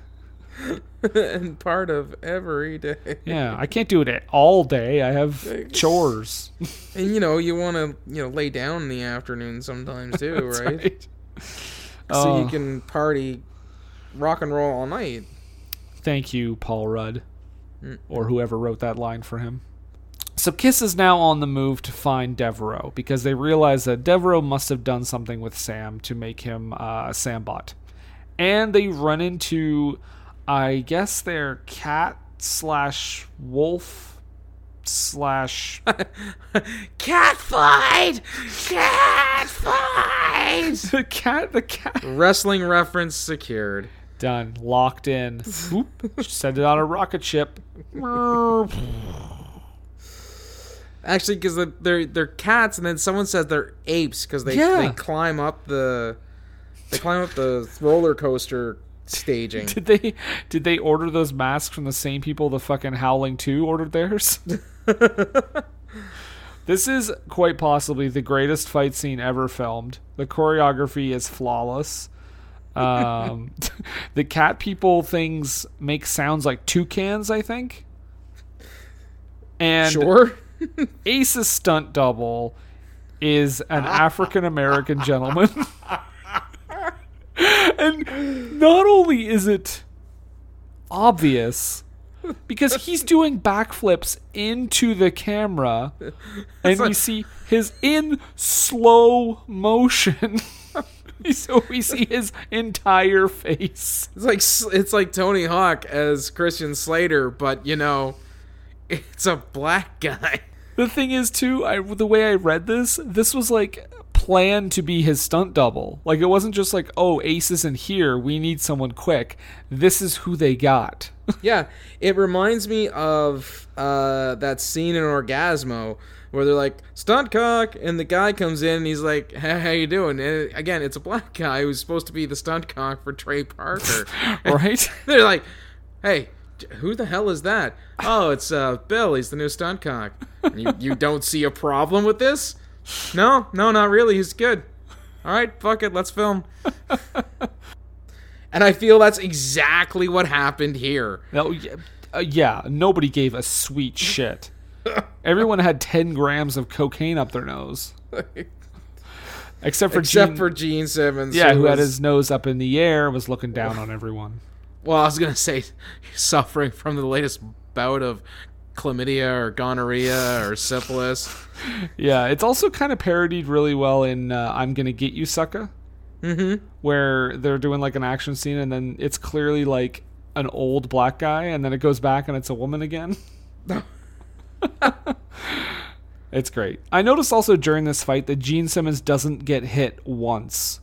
and part of every day. Yeah, I can't do it all day. I have chores. And you know, you want to you know lay down in the afternoon sometimes too, That's right? So Oh, you can party, rock and roll all night. Thank you, Paul Rudd, Mm. or whoever wrote that line for him. So Kiss is now on the move to find Devereaux because they realize that Devereaux must have done something with Sam to make him uh, a Sambot, and they run into, I guess, they're cat slash wolf slash Cat fight! Cat fight! the cat the cat Wrestling reference secured. done locked in. Whoop, send it on a rocket ship. Actually, because they're they're cats, and then someone says they're apes because they Yeah. they climb up the they climb up the roller coaster staging. Did they did they order those masks from the same people the fucking Howling 2 ordered theirs? this is quite possibly the greatest fight scene ever filmed. The choreography is flawless. Um, the cat people things make sounds like toucans, I think. And Sure. Ace's stunt double is an African American gentleman. and not only is it obvious because he's doing backflips into the camera and we see his in slow motion. so we see his entire face. It's like it's like Tony Hawk as Christian Slater, but you know, it's a black guy. The thing is, too, I the way I read this, this was like planned to be his stunt double. Like it wasn't just like, oh, Ace isn't here. We need someone quick. This is who they got. Yeah, it reminds me of uh, that scene in Orgazmo where they're like stunt cock, and the guy comes in and he's like, "Hey, how you doing?" And again, it's a black guy who's supposed to be the stunt cock for Trey Parker. right? they're like, "Hey, who the hell is that?" Oh, it's uh, Bill. He's the new stunt cock. You you don't see a problem with this? No, no, not really. He's good. All right, fuck it, let's film. and I feel that's exactly what happened here. No, yeah, uh, yeah, nobody gave a sweet shit. Everyone had 10 grams of cocaine up their nose. Except for Except Gene, for Gene Simmons. yeah, who had his nose up in the air, and was looking down on everyone. Well, I was gonna say he's suffering from the latest bout of chlamydia or gonorrhea or syphilis. Yeah, it's also kind of parodied really well in uh, "I'm Gonna Get You, Sucker," Mm-hmm. where they're doing like an action scene, and then it's clearly like an old black guy, and then it goes back and it's a woman again. it's great. I noticed also during this fight that Gene Simmons doesn't get hit once.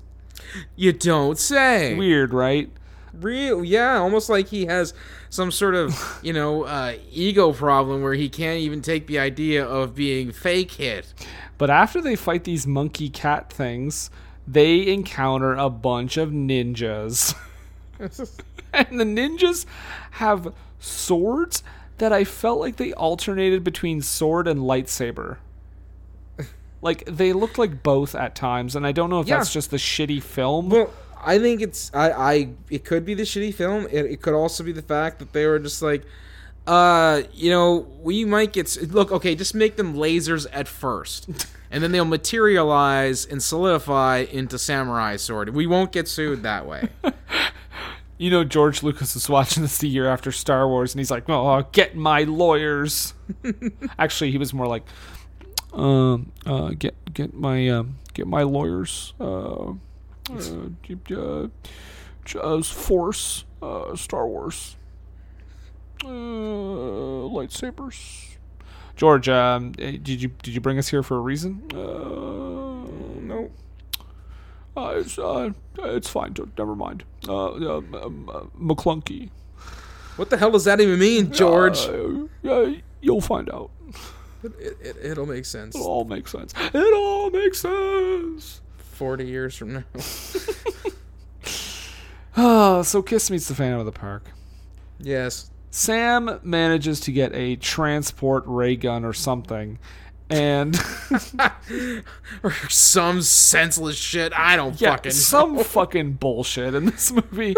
You don't say. Weird, right? Real, yeah, almost like he has some sort of, you know, uh, ego problem where he can't even take the idea of being fake hit. But after they fight these monkey cat things, they encounter a bunch of ninjas. and the ninjas have swords that I felt like they alternated between sword and lightsaber. Like they looked like both at times, and I don't know if Yeah. that's just the shitty film. Well, I think it's I, I it could be the shitty film. It, it could also be the fact that they were just like, uh, you know, we might get look. Okay, just make them lasers at first, and then they'll materialize and solidify into samurai sword. We won't get sued that way. You know, George Lucas was watching this the year after Star Wars, and he's like, "Oh, get my lawyers." Actually, he was more like, um, uh, "Get get my um, get my lawyers." Uh, uh, j- uh, Force, uh, Star Wars, uh, lightsabers. George, um, eh, did you did you bring us here for a reason? Uh, no. uh, it's, uh, it's fine. Don't- Never mind. Uh, um, um, uh, Maclunkey. What the hell does that even mean, George? Yeah, you'll find out. it, it, it'll make sense. It all makes sense. It all makes sense. Forty years from now. oh, so Kiss meets the Phantom of the Park. yes. Sam manages to get a transport ray gun or something, and or some senseless shit. I don't yeah, fucking some know. fucking bullshit in this movie.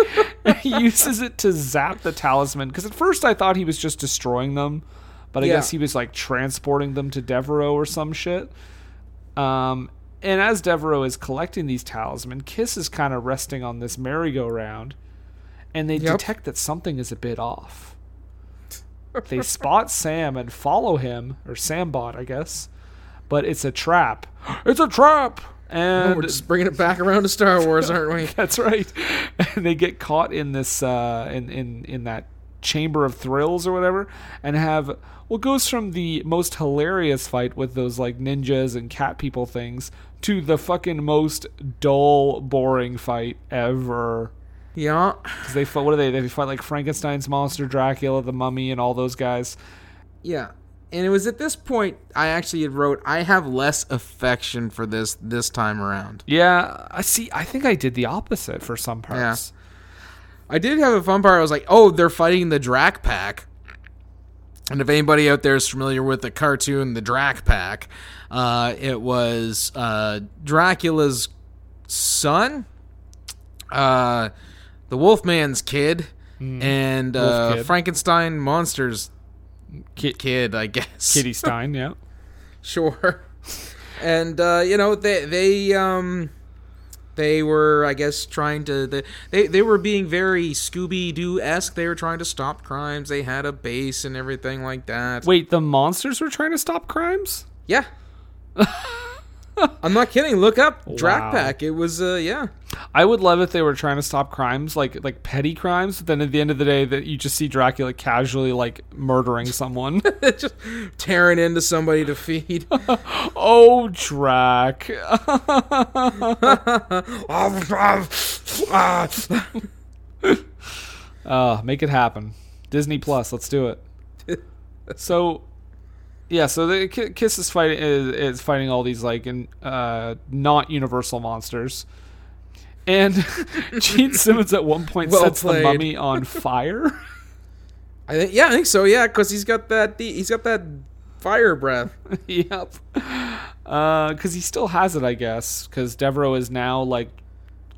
he uses it to zap the talisman because at first I thought he was just destroying them, but I Yeah. guess he was like transporting them to Devereaux or some shit. Um, and as Devereaux is collecting these talisman, Kiss is kind of resting on this merry-go-round, and they Yep. detect that something is a bit off. they spot Sam and follow him, or Sambot, I guess. But it's a trap. It's a trap! And We're just bringing it back around to Star Wars, aren't we? that's right. And they get caught in this uh, in in in that chamber of thrills or whatever, and have what goes from the most hilarious fight with those like ninjas and cat people things to the fucking most dull, boring fight ever. Yeah. 'Cause they fight. What are they? They fight like Frankenstein's monster, Dracula, the Mummy, and all those guys. Yeah. And it was at this point I actually had wrote I have less affection for this this time around. Yeah, I see. I think I did the opposite for some parts. I did have a fun part. I was like, "Oh, they're fighting the Drak Pack." And if anybody out there is familiar with the cartoon The Drak Pack, uh, it was uh, Dracula's son uh, the Wolfman's kid and Hmm. Wolf uh, kid. Frankenstein monsters Ki- kid, I guess. Kitty Stein, yeah. sure. And uh, you know they they um they were I guess trying to they they, they were being very Scooby Doo esque. They were trying to stop crimes. They had a base and everything like that. Wait, the monsters were trying to stop crimes? Yeah. I'm not kidding. Look up Wow. Drak Pack. It was uh yeah. I would love if they were trying to stop crimes, like like petty crimes. But then at the end of the day, that you just see Dracula casually like murdering someone. just tearing into somebody to feed. oh, Drac. Uh, make it happen. Disney Plus, let's do it. so, yeah, so the Kiss is fighting is, is fighting all these like in, uh, not universal monsters, and Gene Simmons at one point Well sets played. the mummy on fire. I think yeah, I think so. Yeah, because he's got that he's got that fire breath. yep, because he still has it, I guess. Because Devereaux is now like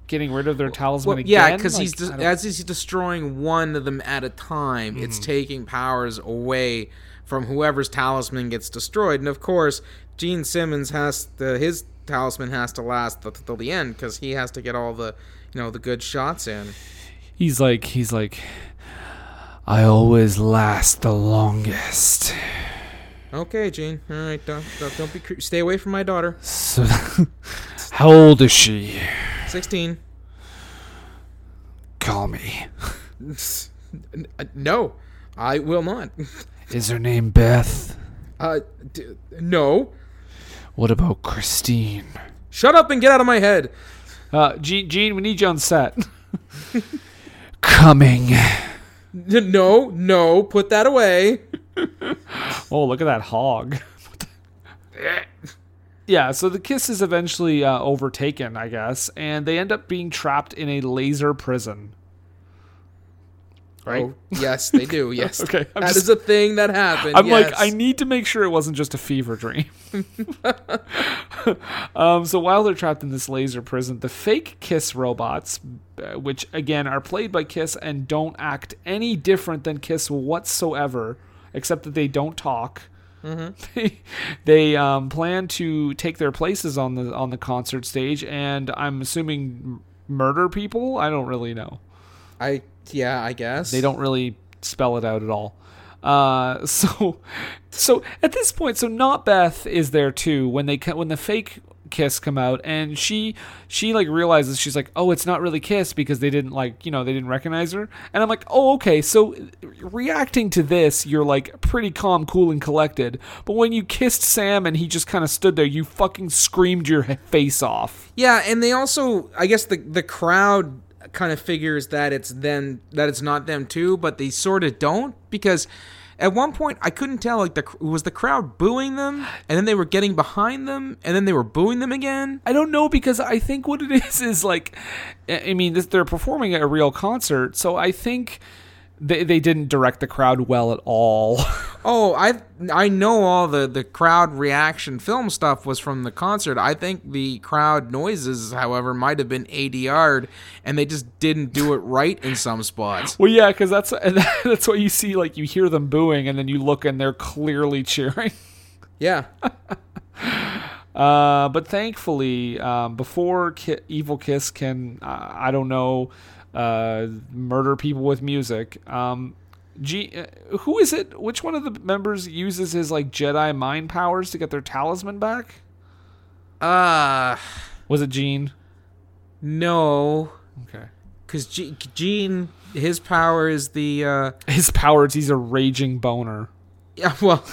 getting rid of their talisman Well, again. yeah, because he's Like, de- as he's destroying one of them at a time, Mm-hmm. it's taking powers away from whoever's talisman gets destroyed. And of course, Gene Simmons has the his talisman has to last till, till the end because he has to get all the you know the good shots in. he's like he's like. I always last the longest. Okay, Gene. All right, don't don't, don't be cre- stay away from my daughter. So, how old is she? Sixteen. Call me. No, I will not. Is her name Beth? Uh, d- no. What about Christine? Shut up and get out of my head. Uh, Gene, Gene, we need you on set. Coming. No, no, put that away. Oh, look at that hog. yeah, so the kiss is eventually uh, overtaken, I guess, and they end up being trapped in a laser prison. Right? Oh, yes, they do. Yes. Okay, I'm that just- is a thing that happened. I'm like. I need to make sure it wasn't just a fever dream. um, so while they're trapped in this laser prison, the fake Kiss robots, uh, which again are played by Kiss and don't act any different than Kiss whatsoever, except that they don't talk. They, they um, plan to take their places on the on the concert stage, and I'm assuming m- murder people. I don't really know I yeah, I guess they don't really spell it out at all. Uh, so, so at this point, so not Beth is there too when they when the fake Kiss come out, and she she like realizes she's like, oh, it's not really Kiss because they didn't like you know they didn't recognize her, and I'm like, oh, okay, so reacting to this, you're like pretty calm, cool, and collected, but when you kissed Sam and he just kind of stood there, you fucking screamed your face off. Yeah, and they also, I guess the the crowd kind of figures that it's them that it's not them too, but they sort of don't because at one point I couldn't tell like the was the crowd booing them and then they were getting behind them and then they were booing them again. I don't know because I think what it is is like, I mean, they're performing at a real concert, so I think they they didn't direct the crowd well at all. Oh, I I know all the the crowd reaction film stuff was from the concert. I think the crowd noises, however, might have been ADR'd and they just didn't do it right in some spots. well, yeah, because that's that's what you see. Like you hear them booing, and then you look, and they're clearly cheering. Yeah. Uh, but thankfully, um, before Ki- Evil Kiss can, uh, I don't know, uh, murder people with music. Um, G- uh, who is it? Which one of the members uses his like Jedi mind powers to get their talisman back? Uh Was it Gene? no. Okay. Because G- Gene, his power is the. Uh, His powers, he's a raging boner. yeah, well,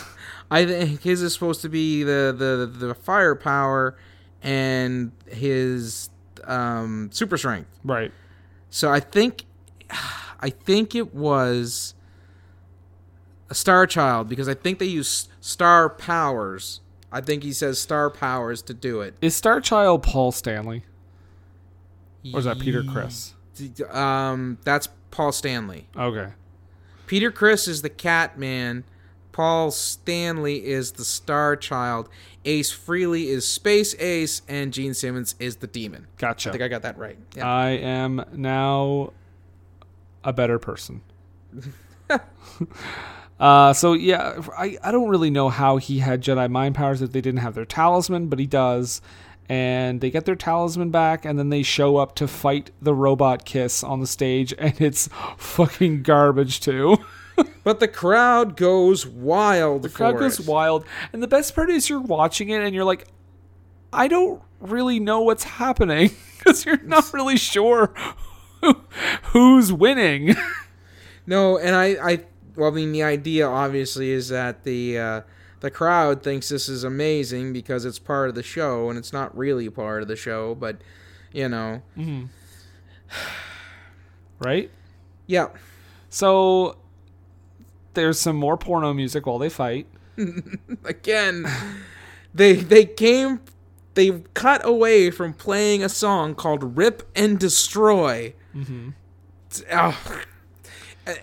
I think his is supposed to be the the the fire power, and his um, super strength. Right. So I think, I think it was a Star Child because I think they use star powers. I think he says star powers to do it. Is Star Child Paul Stanley? Or is that Peter Criss? Um, that's Paul Stanley. Okay. Peter Criss is the cat man. Paul Stanley is the Star Child, Ace Frehley is Space Ace, and Gene Simmons is the Demon. Gotcha. I think I got that right. Yeah. I am now a better person. uh, so yeah, I, I don't really know how he had Jedi mind powers if they didn't have their talisman, but he does. And they get their talisman back, and then they show up to fight the robot kiss on the stage, and it's fucking garbage too. but the crowd goes wild. the crowd goes wild, and the best part is you're watching it, and you're like, I don't really know what's happening because you're not really sure who's winning. No, and I, I, well, I mean, the idea obviously is that the uh, the crowd thinks this is amazing because it's part of the show, and it's not really part of the show, but you know, right? yeah. So there's some more porno music while they fight. Again, they they came, they cut away from playing a song called "Rip and Destroy." Mm-hmm.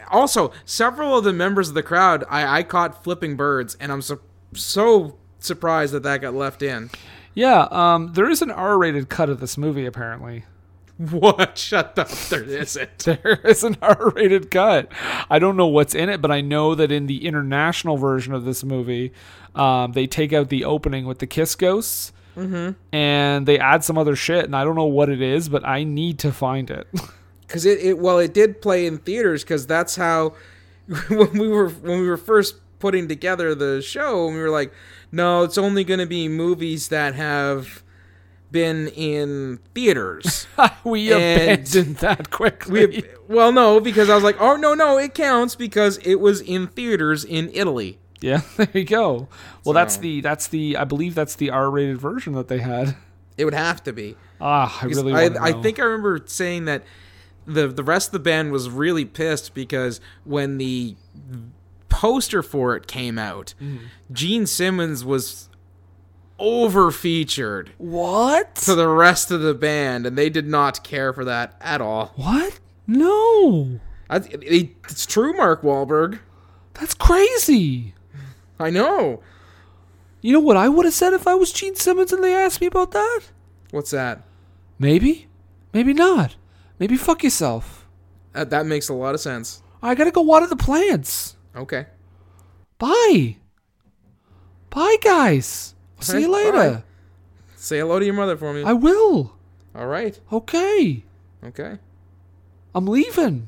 also, several of the members of the crowd, I, I caught flipping birds, and I'm so so surprised that that got left in. Yeah, um, there is an R-rated cut of this movie apparently. What? Shut up! There isn't. There is an R-rated cut. I don't know what's in it, but I know that in the international version of this movie, um, they take out the opening with the kiss ghosts, and they add some other shit, and I don't know what it is, but I need to find it. because it, it well it did play in theaters because that's how when we were when we were first putting together the show we were like no it's only going to be movies that have been in theaters we And- abandoned that quickly. we well no because i was like oh no no it counts because it was in theaters in italy yeah, there you go. Well, that's the that's the I believe that's the R-rated version that they had. it would have to be Ah, I really I, I think I remember saying that the the rest of the band was really pissed because when the poster for it came out, Mm-hmm. Gene Simmons was over featured what? to the rest of the band, and they did not care for that at all. what? No, I, it, it's true, Mark Wahlberg. that's crazy. I know. You know what I would have said if I was Gene Simmons and they asked me about that? What's that? Maybe, maybe not. Maybe fuck yourself. That, that makes a lot of sense. I gotta go water the plants. Okay. Bye. Bye, guys. See you later. bye. Say hello to your mother for me. I will. all right. Okay. Okay. I'm leaving.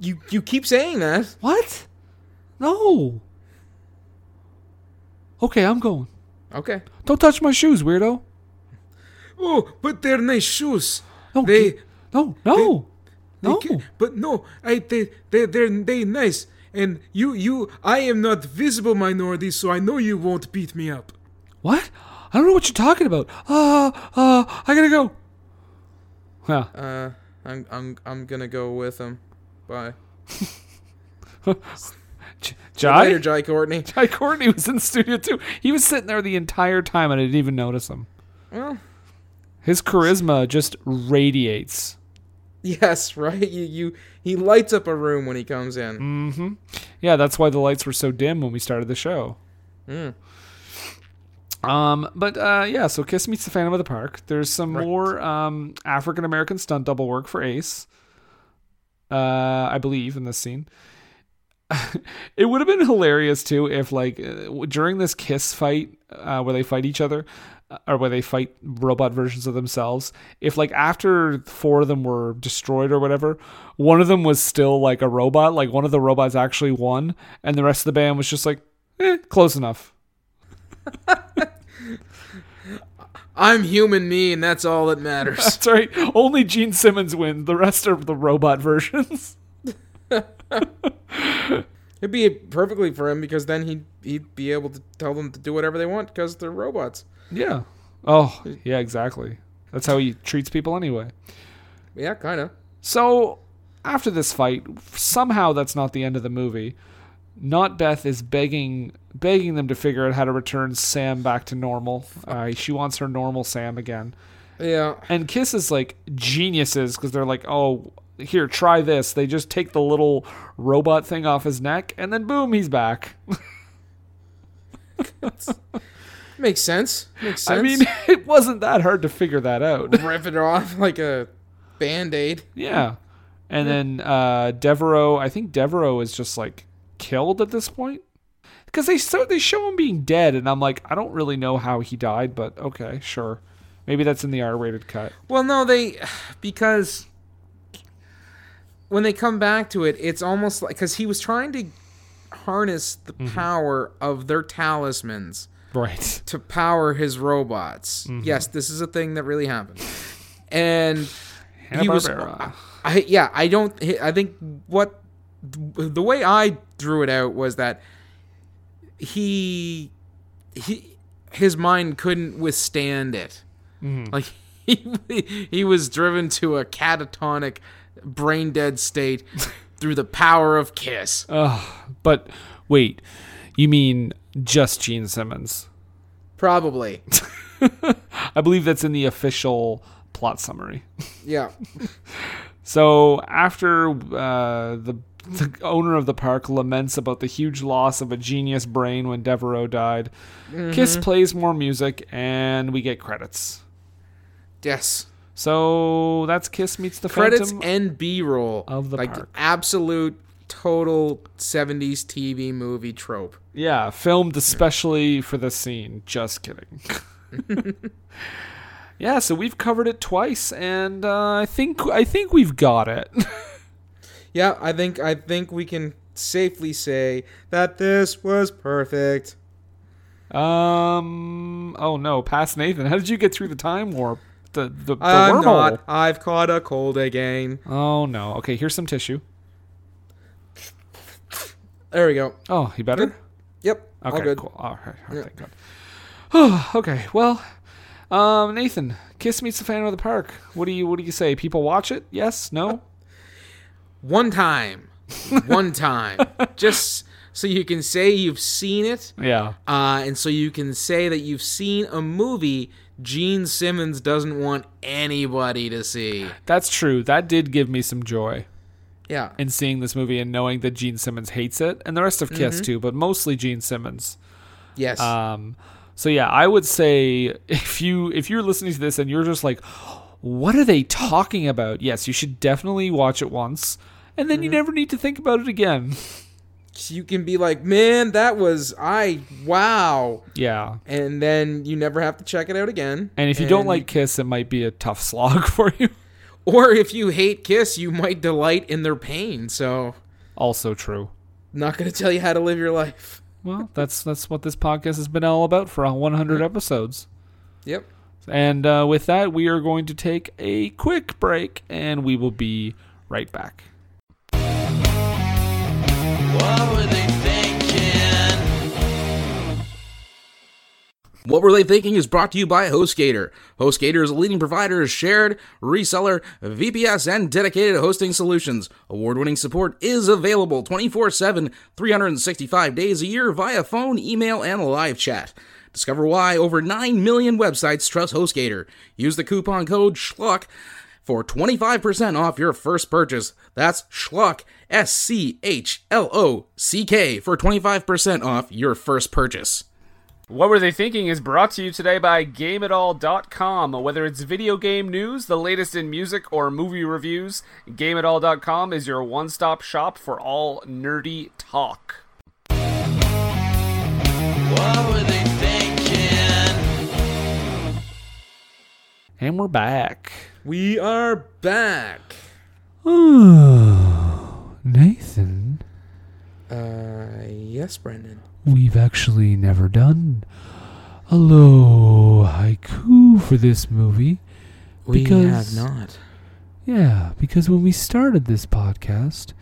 You you keep saying that. What? No. Okay, I'm going. Okay. Don't touch my shoes, weirdo. Oh, but they're nice shoes. No, They- get- no, no, They no. ca- but no, I they they they're they nice. And you you I am not visible minority, so I know you won't beat me up. What? I don't know what you're talking about. Uh, uh, I gotta go. Yeah. Uh, I'm I'm I'm gonna go with him. Bye. J- Later, Jai? Jai Courtney. Jai Courtney was in the studio too. He was sitting there the entire time and I didn't even notice him. Well, His charisma just radiates. yes, right. You you he lights up a room when he comes in. Mm-hmm. Yeah, that's why the lights were so dim when we started the show. Mm. Um, but uh, yeah, so Kiss meets the Phantom of the Park. There's some Right. more um, African American stunt double work for Ace. Uh, I believe in this scene. it would have been hilarious too if, like, uh, during this Kiss fight uh, where they fight each other, uh, or where they fight robot versions of themselves, if like after four of them were destroyed or whatever, one of them was still like a robot, like one of the robots actually won, and the rest of the band was just like, eh, close enough. I'm human, me, and that's all that matters. That's right. Only Gene Simmons wins. The rest are the robot versions. It'd be perfectly for him because then he'd he'd be able to tell them to do whatever they want because they're robots. Yeah. Oh, yeah, exactly. That's how he treats people anyway. Yeah, kind of. So, after this fight, somehow that's not the end of the movie. Not Beth is begging begging them to figure out how to return Sam back to normal. Uh, she wants her normal Sam again. Yeah. And Kiss is like geniuses because they're like, oh, here, try this. They just take the little robot thing off his neck, and then boom, he's back. Makes sense. Makes sense. I mean, it wasn't that hard to figure that out. rip it off like a band aid. yeah. And then uh, Devereaux, I think Devereaux is just like killed at this point because they so they show him being dead, and I'm like, I don't really know how he died, but okay, sure, maybe that's in the R-rated cut. Well, no, they because when they come back to it, it's almost like because he was trying to harness the mm-hmm. power of their talismans Right. to power his robots. Mm-hmm. Yes, this is a thing that really happened, and he was. Hanna-Barbera. I yeah, I don't. I think what the way I drew it out was that he he his mind couldn't withstand it. Like he he was driven to a catatonic, brain dead state through the power of Kiss. But wait, you mean just Gene Simmons? Probably. I believe that's in the official plot summary. Yeah. So after uh, the the owner of the park laments about the huge loss of a genius brain when Devereaux died, Kiss plays more music and we get credits. Yes. So that's Kiss meets the Credits Phantom. and B roll of the like park. absolute total 70s TV movie trope. yeah, filmed especially for this scene. Just kidding. yeah, so we've covered it twice, and uh, I think I think we've got it. Yeah, I think I think we can safely say that this was perfect. um. Oh no, past Nathan. How did you get through the time warp? The the, the I'm wormhole. not. I've caught a cold again. Oh no. Okay, here's some tissue. There we go. Oh, you better. Yep. Okay, all good. cool. All right, oh, Yeah. thank God. okay, well, um, Nathan, Kiss meets the Phantom of the Park. What do you What do you say? People watch it? Yes? No? One time. One time. Just so you can say you've seen it, yeah. uh, and so you can say that you've seen a movie Gene Simmons doesn't want anybody to see. That's true. That did give me some joy Yeah. in seeing this movie and knowing that Gene Simmons hates it, and the rest of Kiss Mm-hmm. too, but mostly Gene Simmons. Yes. Um, so yeah, I would say if you if you're listening to this and you're just like, what are they talking about? Yes, you should definitely watch it once, and then you Mm-hmm. never need to think about it again. you can be like, man, that was I wow, Yeah. and then you never have to check it out again. And if you don't like Kiss, it might be a tough slog for you. or if you hate Kiss, you might delight in their pain. So, Also true. not going to tell you how to live your life. Well, that's that's what this podcast has been all about for 100 episodes. Yep. And uh, with that, we are going to take a quick break, and we will be right back. What were they thinking? What Were They Thinking is brought to you by HostGator. HostGator is a leading provider of shared, reseller, VPS, and dedicated hosting solutions. Award winning support is available 24 7, 365 days a year via phone, email, and live chat. Discover why over 9 million websites trust HostGator. Use the coupon code SCHLOCK for 25% off your first purchase. That's Schlock, S C H L O C K, for 25% off your first purchase. What Were They Thinking is brought to you today by GameItAll.com. Whether it's video game news, the latest in music, or movie reviews, GameItAll.com is your one stop shop for all nerdy talk. What were they And we're back. We are back. Oh, Nathan, Uh, yes, Brendan. we've actually never done a low haiku for this movie. We Because- have not. Yeah, because when we started this podcast,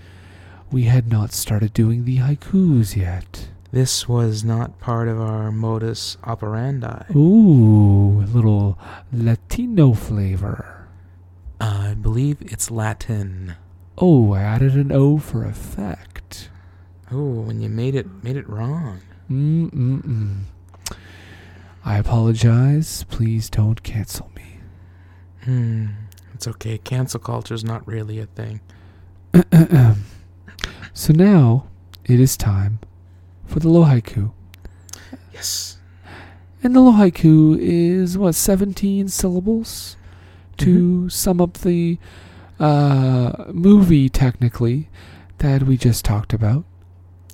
we had not started doing the haikus yet. This was not part of our modus operandi. Ooh, a little Latino flavor. I believe it's Latin. Oh, I added an O for effect. Oh, when you made it made it wrong. Mm-mm-mm. I apologize. Please don't cancel me. Hmm. It's okay. Cancel culture's not really a thing. So now it is time for the low haiku. Yes. And the little haiku is what, 17 syllables? To sum up the uh, movie, technically, that we just talked about.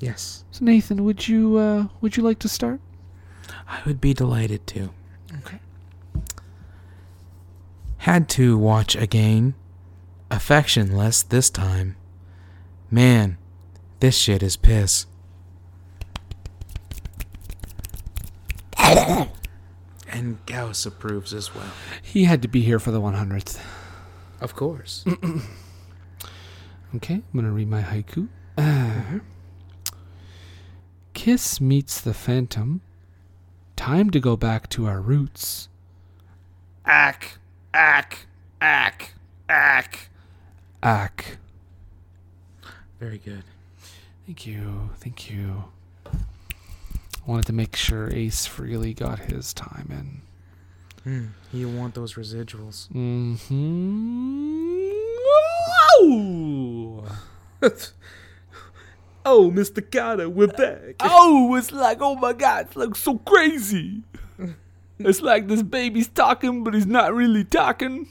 Yes. So, Nathan, would you uh, would you like to start? I would be delighted to. Okay. Had to watch again. Affectionless this time. Man, this shit is piss. and Gauss approves as well. He had to be here for the 100th. Of course. Okay, I'm gonna read my haiku. Uh, Kiss meets the Phantom. Time to go back to our roots. ack, ack, ack, ack. Ack. Very good. Thank you. Thank you. Wanted to make sure Ace Frehley got his time in. Hmm. You want those residuals. Mm-hmm. oh, Mr. Carter, we're back. Oh, it's like, oh my god, it's like so crazy. It's like this baby's talking, but he's not really talking.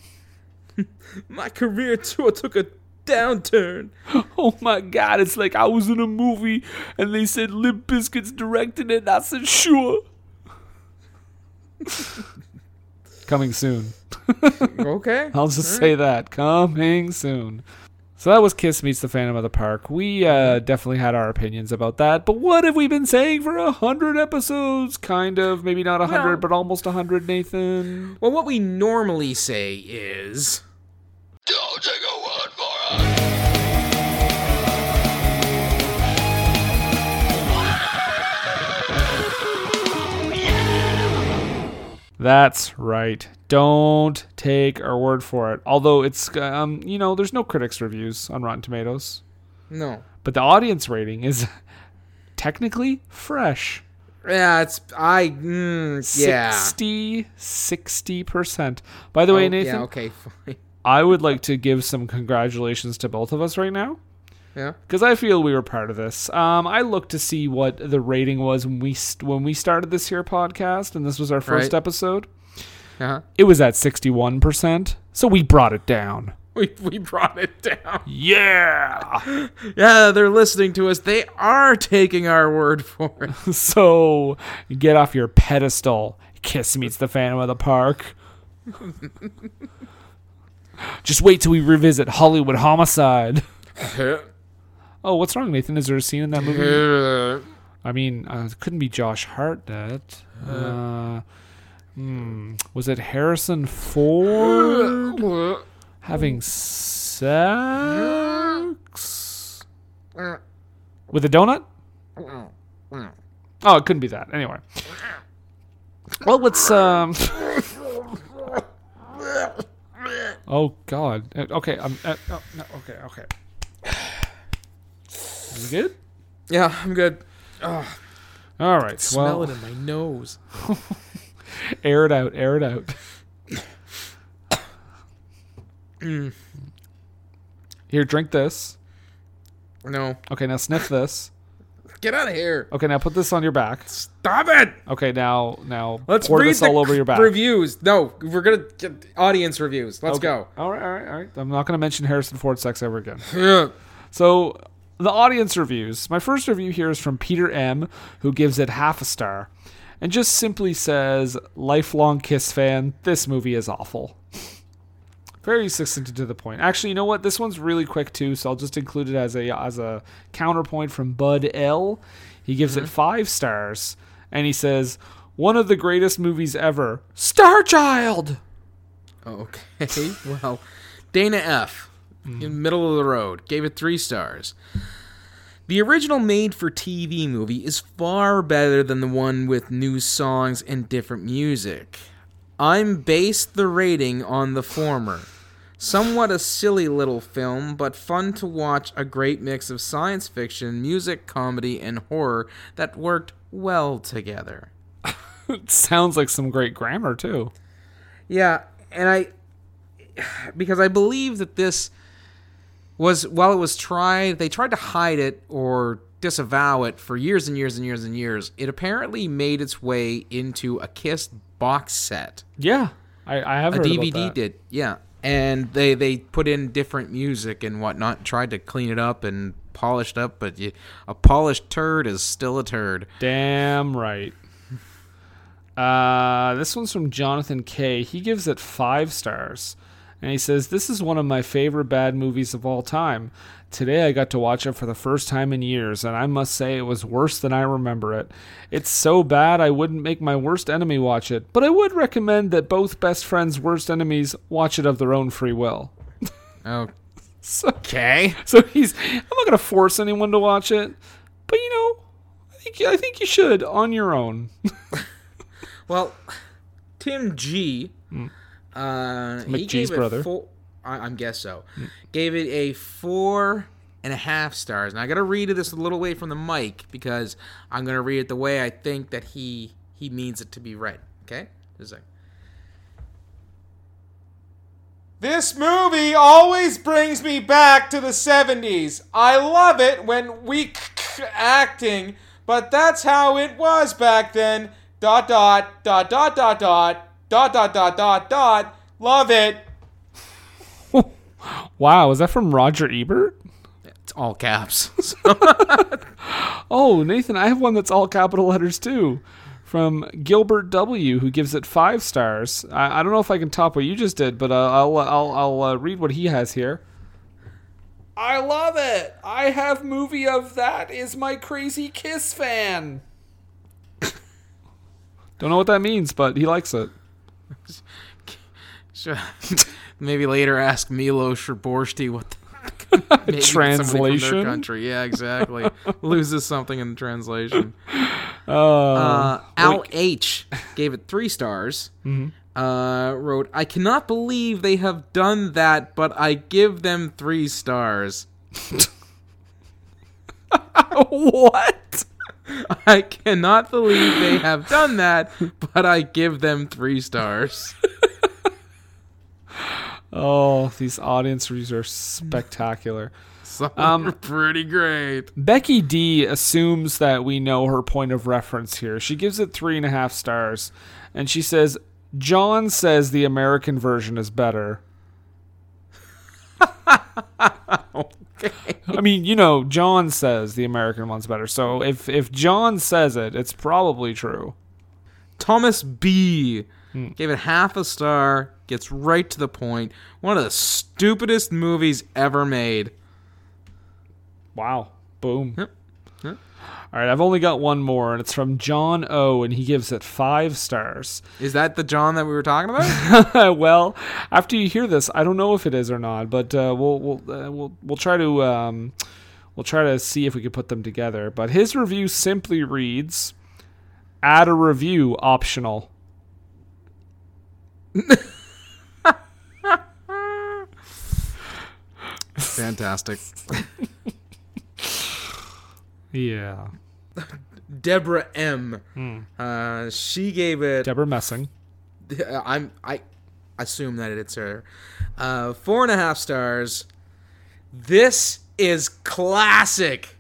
My career tour took a downturn. Oh my god, it's like I was in a movie and they said Limp Biscuits directed it and I said sure. Coming soon. okay. I'll just say that. Coming soon. So that was Kiss Meets the Phantom of the Park. We uh, definitely had our opinions about that, but what have we been saying for a hundred episodes? Kind of, maybe not a hundred, Well- but almost a hundred. Nathan. Well, what we normally say is. Don't take a That's right. Don't take our word for it. Although it's, um, you know, there's no critics reviews on Rotten Tomatoes, No. but the audience rating is technically fresh. Yeah, it's. I. Mm, yeah. 60 60%. By the way, Oh, Nathan, Yeah, okay, fine. I would like to give some congratulations to both of us right now Yeah. because I feel we were part of this. Um, I looked to see what the rating was when we st- when we started this here podcast, and this was our first Right. episode. Uh-huh. It was at sixty one percent, so we brought it down. We, we brought it down. Yeah. Yeah, they're listening to us. They are taking our word for it. so get off your pedestal. Kiss meets the Phantom of the Park. Just wait till we revisit Hollywood Homicide. Oh, what's wrong, Nathan? Is there a scene in that movie? I mean, uh, it couldn't be Josh Hartnett. Uh, hmm, was it Harrison Ford having sex with a donut? Oh, it couldn't be that. Anyway. Well, let's um. Oh God. Uh, Okay. I'm. Uh, oh, no, okay. Okay. You good? yeah, I'm good. Ah. All right. Smell well, it in my nose. air it out. Air it out. Mm. Here, drink this. No. Okay, now sniff this. Get out of here. Okay, now put this on your back. Stop it. Okay, now now Let's pour read this all over your back. reviews. No, we're going to get audience reviews. Let's Okay. go. All right, all right, all right. I'm not going to mention Harrison Ford sex ever again. Yeah. So, the audience reviews. My first review here is from Peter M, who gives it half a star, and just simply says, "Lifelong Kiss fan, this movie is awful." Very succinct to the point. Actually, you know what? This one's really quick too, so I'll just include it as a as a counterpoint from Bud L. He gives it mm-hmm. five stars, and he says, "One of the greatest movies ever, Star Child." Okay. Well, Dana F. Mm-hmm. In middle of the road gave it three stars. The original made for TV movie is far better than the one with new songs and different music. I'm based the rating on the former. Somewhat a silly little film, but fun to watch a great mix of science fiction, music, comedy, and horror that worked well together. Sounds like some great grammar too. Yeah, and I because I believe that this was while it was tried, they tried to hide it or disavow it for years and years and years and years. It apparently made its way into a Kiss box set. Yeah, I, I have A DVD did, yeah. And they they put in different music and whatnot, tried to clean it up and polished up, but you, a polished turd is still a turd. Damn right. Uh, this one's from Jonathan K. He gives it five stars. And he says, This is one of my favorite bad movies of all time. Today I got to watch it for the first time in years, and I must say it was worse than I remember it. It's so bad I wouldn't make my worst enemy watch it, but I would recommend that both best friends' worst enemies watch it of their own free will. Oh, So, okay. so he's I'm not gonna force anyone to watch it, but you know, I think I think you should on your own. Well, Tim G. Hmm. Uh, he McGee's gave brother. Four, I, I guess so. Gave it a four and a half stars. And I got to read this a little way from the mic because I'm going to read it the way I think that he he means it to be read. Okay, just a second. This movie always brings me back to the 70s. I love it when we acting, but that's how it was back then. Dot dot dot dot dot dot dot dot dot dot dot. Love it. Wow, is that from Roger Ebert? It's all caps. Oh, Nathan, I have one that's all capital letters too. From Gilbert W, who gives it five stars. I, I don't know if I can top what you just did, but uh, I'll I'll I'll uh, read what he has here. I love it. I have movie of that is my crazy Kiss fan. don't know what that means, but he likes it. Sure. Maybe later ask Milo Sherborsti what the maybe from their Translation? country. Yeah, exactly. Loses something in the translation. Uh, Uh, Al H gave it three stars. Uh, wrote, I cannot believe they have done that, but I give them three stars. what? I cannot believe they have done that, but I give them three stars. Oh, these audience reviews are spectacular. So Um, pretty great. Becky D assumes that we know her point of reference here. She gives it three and a half stars, and she says, "John says the American version is better." I mean, you know, John says the American one's better. So if if John says it, it's probably true. Thomas B hmm. gave it half a star, gets right to the point. One of the stupidest movies ever made. Wow. Boom. Yep. All right, I've only got one more, and it's from John O, and he gives it five stars. Is that the John that we were talking about? well, after you hear this, I don't know if it is or not, but uh, we'll we'll uh, we'll we'll try to um, we'll try to see if we can put them together. But his review simply reads: "Add a review optional." Fantastic. Yeah, Deborah M. Uh, she gave it. Deborah Messing. I'm I assume that it's her. Uh, four and a half stars. This is classic.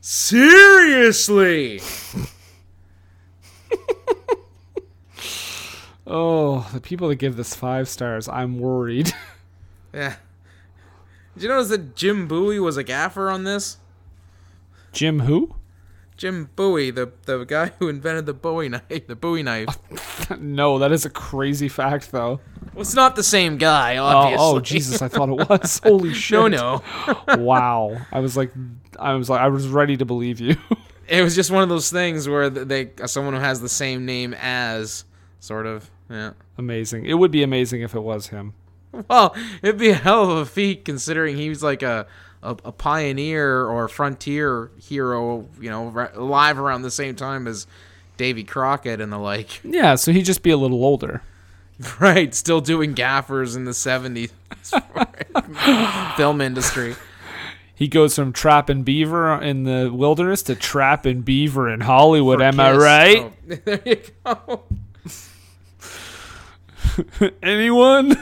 Seriously. Oh, the people that give this five stars, I'm worried. Yeah. Did you notice that Jim Bowie was a gaffer on this? Jim, who? Jim Bowie, the the guy who invented the Bowie knife, the Bowie knife. No, that is a crazy fact, though. Well, it's not the same guy, Oh, oh, Jesus! I thought it was. Holy shit! No, no. wow. I was like, I was like, I was ready to believe you. It was just one of those things where they uh, someone who has the same name as sort of. Yeah. amazing. It would be amazing if it was him. Well, it'd be a hell of a feat considering he was like a a, a pioneer or frontier hero, you know, ri- alive around the same time as Davy Crockett and the like. Yeah, so he'd just be a little older. Right, still doing gaffers in the 70s film industry. He goes from trapping beaver in the wilderness to trapping beaver in Hollywood. For am I right? Oh, there you go. Anyone?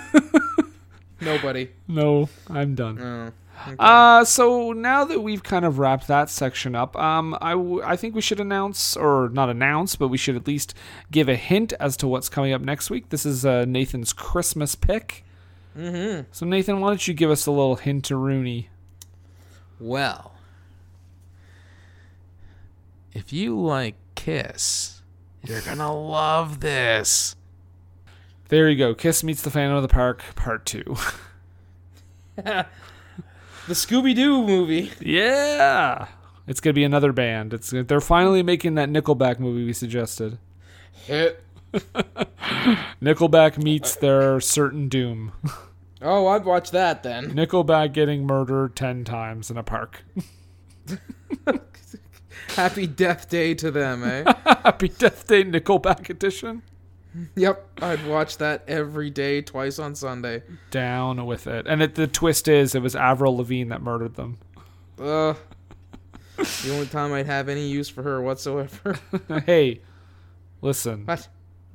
Nobody. no, I'm done. Oh. Uh, so now that we've kind of wrapped that section up, um, I, w- I think we should announce, or not announce, but we should at least give a hint as to what's coming up next week. This is uh, Nathan's Christmas pick. Mm-hmm. So Nathan, why don't you give us a little hint to Rooney? Well, if you like Kiss, you're gonna love this. There you go. Kiss meets the Phantom of the Park, Part Two. The Scooby Doo movie. yeah, it's gonna be another band. It's they're finally making that Nickelback movie we suggested. Hit. Nickelback meets their certain doom. Oh, I'd watch that then. Nickelback getting murdered ten times in a park. Happy Death Day to them, eh? Happy Death Day Nickelback edition. Yep, I'd watch that every day, twice on Sunday. Down with it. And it, the twist is it was Avril Lavigne that murdered them. Uh, the only time I'd have any use for her whatsoever. hey, listen. what?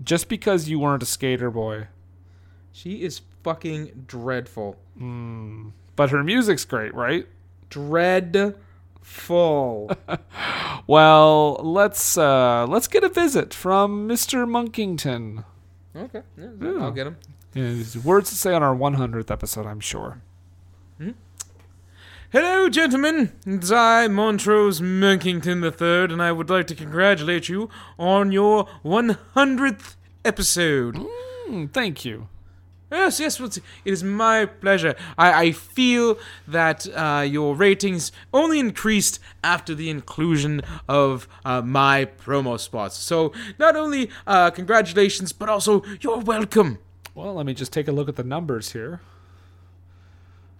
Just because you weren't a skater boy, She is fucking dreadful. but her music's great, right? Dreadful. Well, let's uh let's get a visit from Mr. Monkington. okay, yeah, I'll get him. His words to say on our 100th episode, I'm sure. Hello, gentlemen. It's I, Montrose Monkington III, and I would like to congratulate you on your 100th episode. Hmm, thank you. Yes, yes, it is my pleasure. I, I feel that uh, your ratings only increased after the inclusion of uh, my promo spots. So, not only uh, congratulations, but also you're welcome. Well, let me just take a look at the numbers here.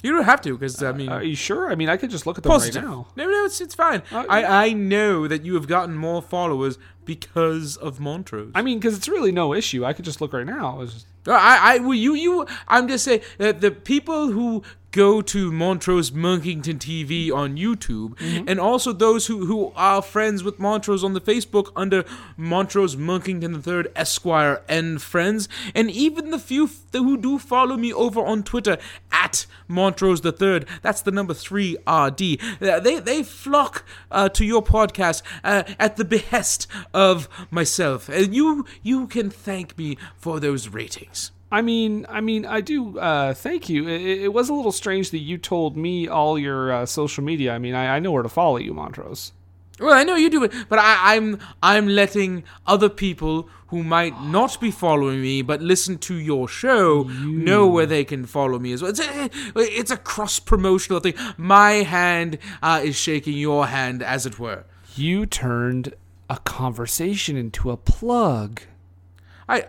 You don't have to, because, I mean, Are you sure? I mean, I could just look at them right now. No, no, it's, it's fine. Uh, I, I know that you have gotten more followers because of Montrose. I mean, because it's really no issue. I could just look right now. Just- I, I, well, you, you. I'm just saying that the people who go to Montrose Monkington TV on YouTube, and also those who, who are friends with Montrose on the Facebook under Montrose Monkington III Esquire and friends, and even the few f- who do follow me over on Twitter at Montrose the Third. That's the number three RD. Uh, They they flock uh, to your podcast uh, at the behest of myself, and you you can thank me for those ratings. I mean, I mean, I do. Uh, thank you. It, it was a little strange that you told me all your uh, social media. I mean, I, I know where to follow you, Montrose. Well, I know you do it, but I, I'm I'm letting other people who might not be following me but listen to your show know where they can follow me as well. It's a, it's a cross promotional thing. My hand uh, is shaking your hand, as it were. You turned a conversation into a plug. I,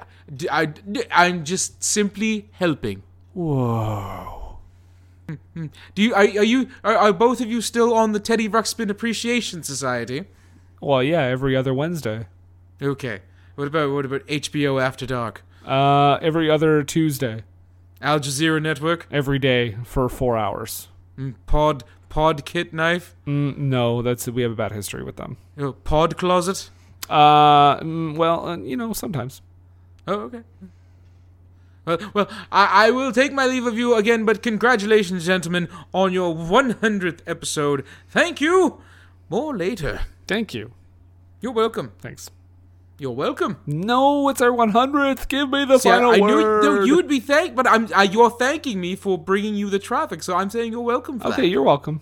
I, I'm just simply helping. Whoa. Do you are, are you are, are both of you still on the Teddy Ruxpin Appreciation Society? Well, yeah, every other Wednesday. Okay. What about what about HBO After Dark? Uh, every other Tuesday. Al Jazeera Network? Every day for four hours. Mm, Pod Pod Kit Knife? Mm, no, that's we have a bad history with them. You Pod Closet? Uh, mm, well, uh, you know, sometimes. Oh, okay. Well, well I, I will take my leave of you again, but congratulations, gentlemen, on your 100th episode. Thank you. More later. Thank you. You're welcome. Thanks. You're welcome. No, it's our 100th. Give me the See, final I knew word. no, you'd be thanked, but I'm uh, you're thanking me for bringing you the traffic, so I'm saying you're welcome for Okay, that. you're welcome.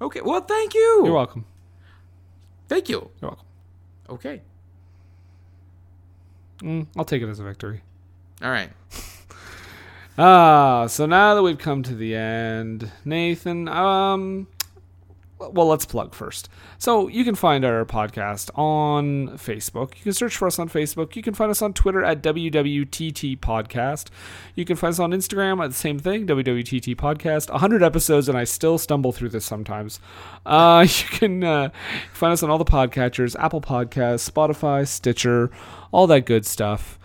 Okay, well, thank you. You're welcome. Thank you. You're welcome. Okay. Mm, I'll take it as a victory. All right. Ah, so now that we've come to the end, Nathan, um, well, let's plug first. So you can find our podcast on Facebook. You can search for us on Facebook. You can find us on Twitter at WWTT Podcast. You can find us on Instagram at the same thing, WWTT Podcast. 100 episodes, and I still stumble through this sometimes. Uh, you can uh, find us on all the podcatchers Apple Podcasts, Spotify, Stitcher, all that good stuff.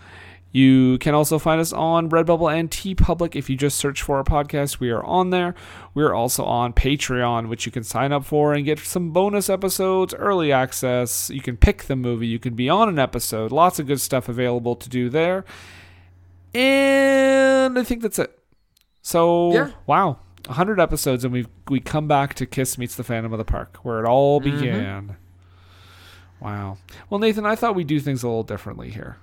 You can also find us on Redbubble and TeePublic. If you just search for our podcast, we are on there. We are also on Patreon, which you can sign up for and get some bonus episodes, early access. You can pick the movie. You can be on an episode. Lots of good stuff available to do there. And I think that's it. So, Yeah. wow. 100 episodes, and we we come back to Kiss Meets the Phantom of the Park, where it all Mm-hmm. began. Wow. Well, Nathan, I thought we'd do things a little differently here.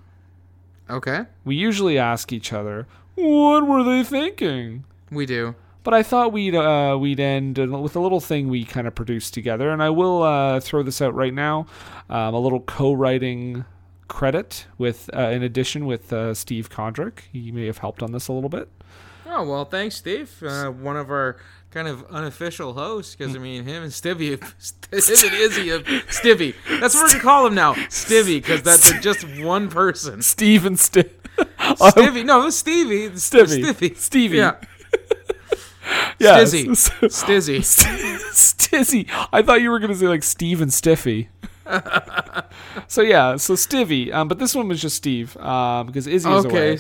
Okay, We usually ask each other, "What were they thinking?" we do. But I thought we'd uh, we'd end with a little thing we kind of produced together, and I will uh, throw this out right now. Um, a little co-writing credit with, uh, in addition, with uh, Steve Condrick. He may have helped on this a little bit. Oh well, thanks, Steve. Uh, one of our kind of unofficial host because I mean, him and Stivy, him and Izzy, have Stivy. That's what we're gonna call him now, Stivy, because that's just one person. Steve and Steve. Stivy, no, it was Stevie. Stivy. Stivy. Stevie. Yeah. Yeah, Stizzy. Stizzy. Stizzy. I thought you were going to say like Steve and Stiffy. so yeah, so Stivy. Um, but this one was just Steve. Um, because Izzy is Okay. away.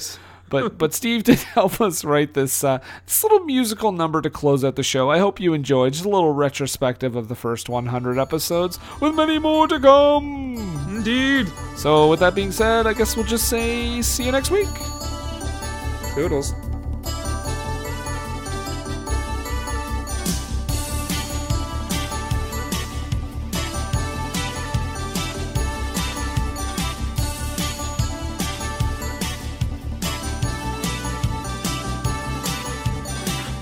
But but Steve did help us write this uh, this little musical number to close out the show. I hope you enjoyed. Just a little retrospective of the first 100 episodes, with many more to come. Indeed. So with that being said, I guess we'll just say see you next week. Toodles.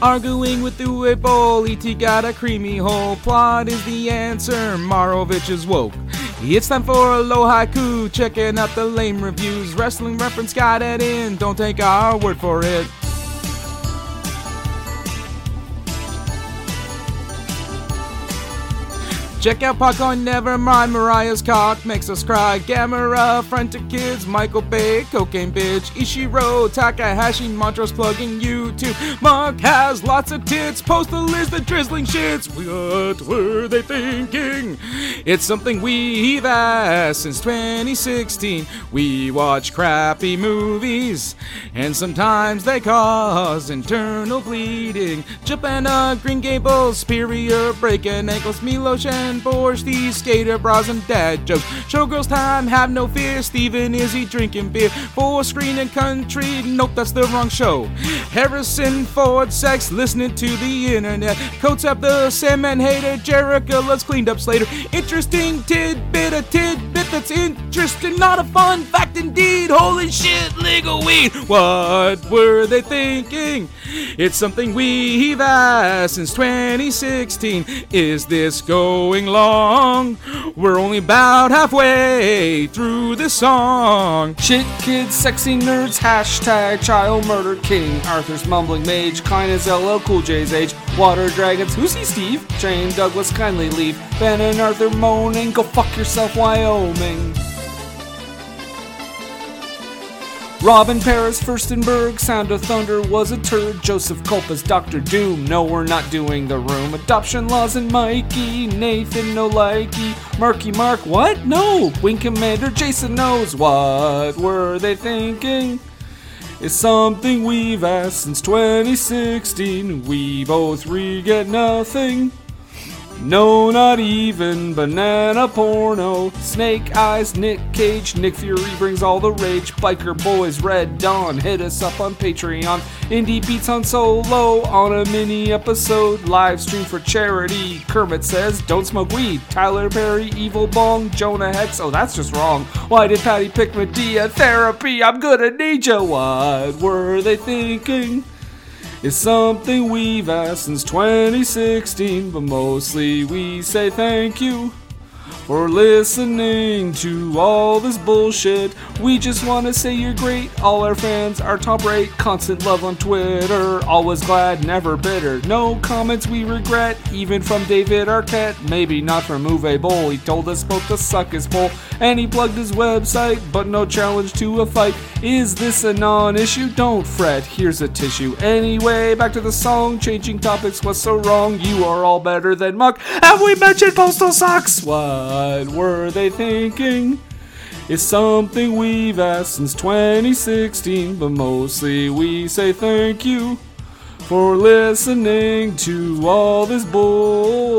Arguing with the bowl, E.T. got a creamy hole. Plot is the answer, Marovich is woke. It's time for a low haiku, checking out the lame reviews. Wrestling reference got it in, don't take our word for it. Check out Popcorn, never mind. Mariah's cock makes us cry. Gamera, friend to kids. Michael Bay, cocaine bitch. Ishiro, Takahashi, Montrose plugging YouTube. Mark has lots of tits. Postal is the drizzling shits. What were they thinking? It's something we've asked since 2016. We watch crappy movies, and sometimes they cause internal bleeding. Japan, Green Gables, Superior, breaking ankles, Milosh and Borscht, these skater bras and dad jokes. Showgirls time, have no fear. Steven is he drinking beer. For screen and country, nope, that's the wrong show. Harrison Ford, sex, listening to the internet. Coats up the Sandman hater. Jericho, let's cleaned up Slater. Interesting tidbit, a tidbit that's interesting, not a fun fact indeed. Holy shit, legal weed. What were they thinking? It's something we've asked since 2016. Is this going long? We're only about halfway through the song. Shit kids, sexy nerds, hashtag child murder king. Arthur's mumbling mage, Klein is LL Cool J's age. Water dragons, who's he Steve? Jane Douglas kindly leave. Ben and Arthur moaning, go fuck yourself, Wyoming. Robin Paris, Furstenberg, Sound of Thunder was a turd. Joseph Culpa's Doctor Doom. No, we're not doing the room. Adoption laws and Mikey. Nathan no likey. Marky Mark, what? No. Wing Commander Jason knows. What were they thinking? It's something we've asked since 2016. We both re get nothing. No, not even banana porno. Snake Eyes, Nick Cage, Nick Fury brings all the rage. Biker Boys, Red Dawn, hit us up on Patreon. Indie Beats on Solo on a mini episode. Live stream for charity. Kermit says, don't smoke weed. Tyler Perry, Evil Bong, Jonah Hex. Oh, that's just wrong. Why did Patty pick Madea? Therapy, I'm gonna need ya. What were they thinking? It's something we've asked since 2016, but mostly we say thank you for listening to all this bullshit. We just want to say you're great. All our fans are top rate. Constant love on Twitter. Always glad, never bitter. No comments we regret, even from David Arquette. Maybe not from Uwe Boll. He told us both to suck his bowl. And he plugged his website, but no challenge to a fight. Is this a non issue? Don't fret, here's a tissue. Anyway, back to the song. Changing topics was so wrong. You are all better than Muck. Have we mentioned postal socks? What were they thinking? It's something we've asked since 2016, but mostly we say thank you for listening to all this bullshit.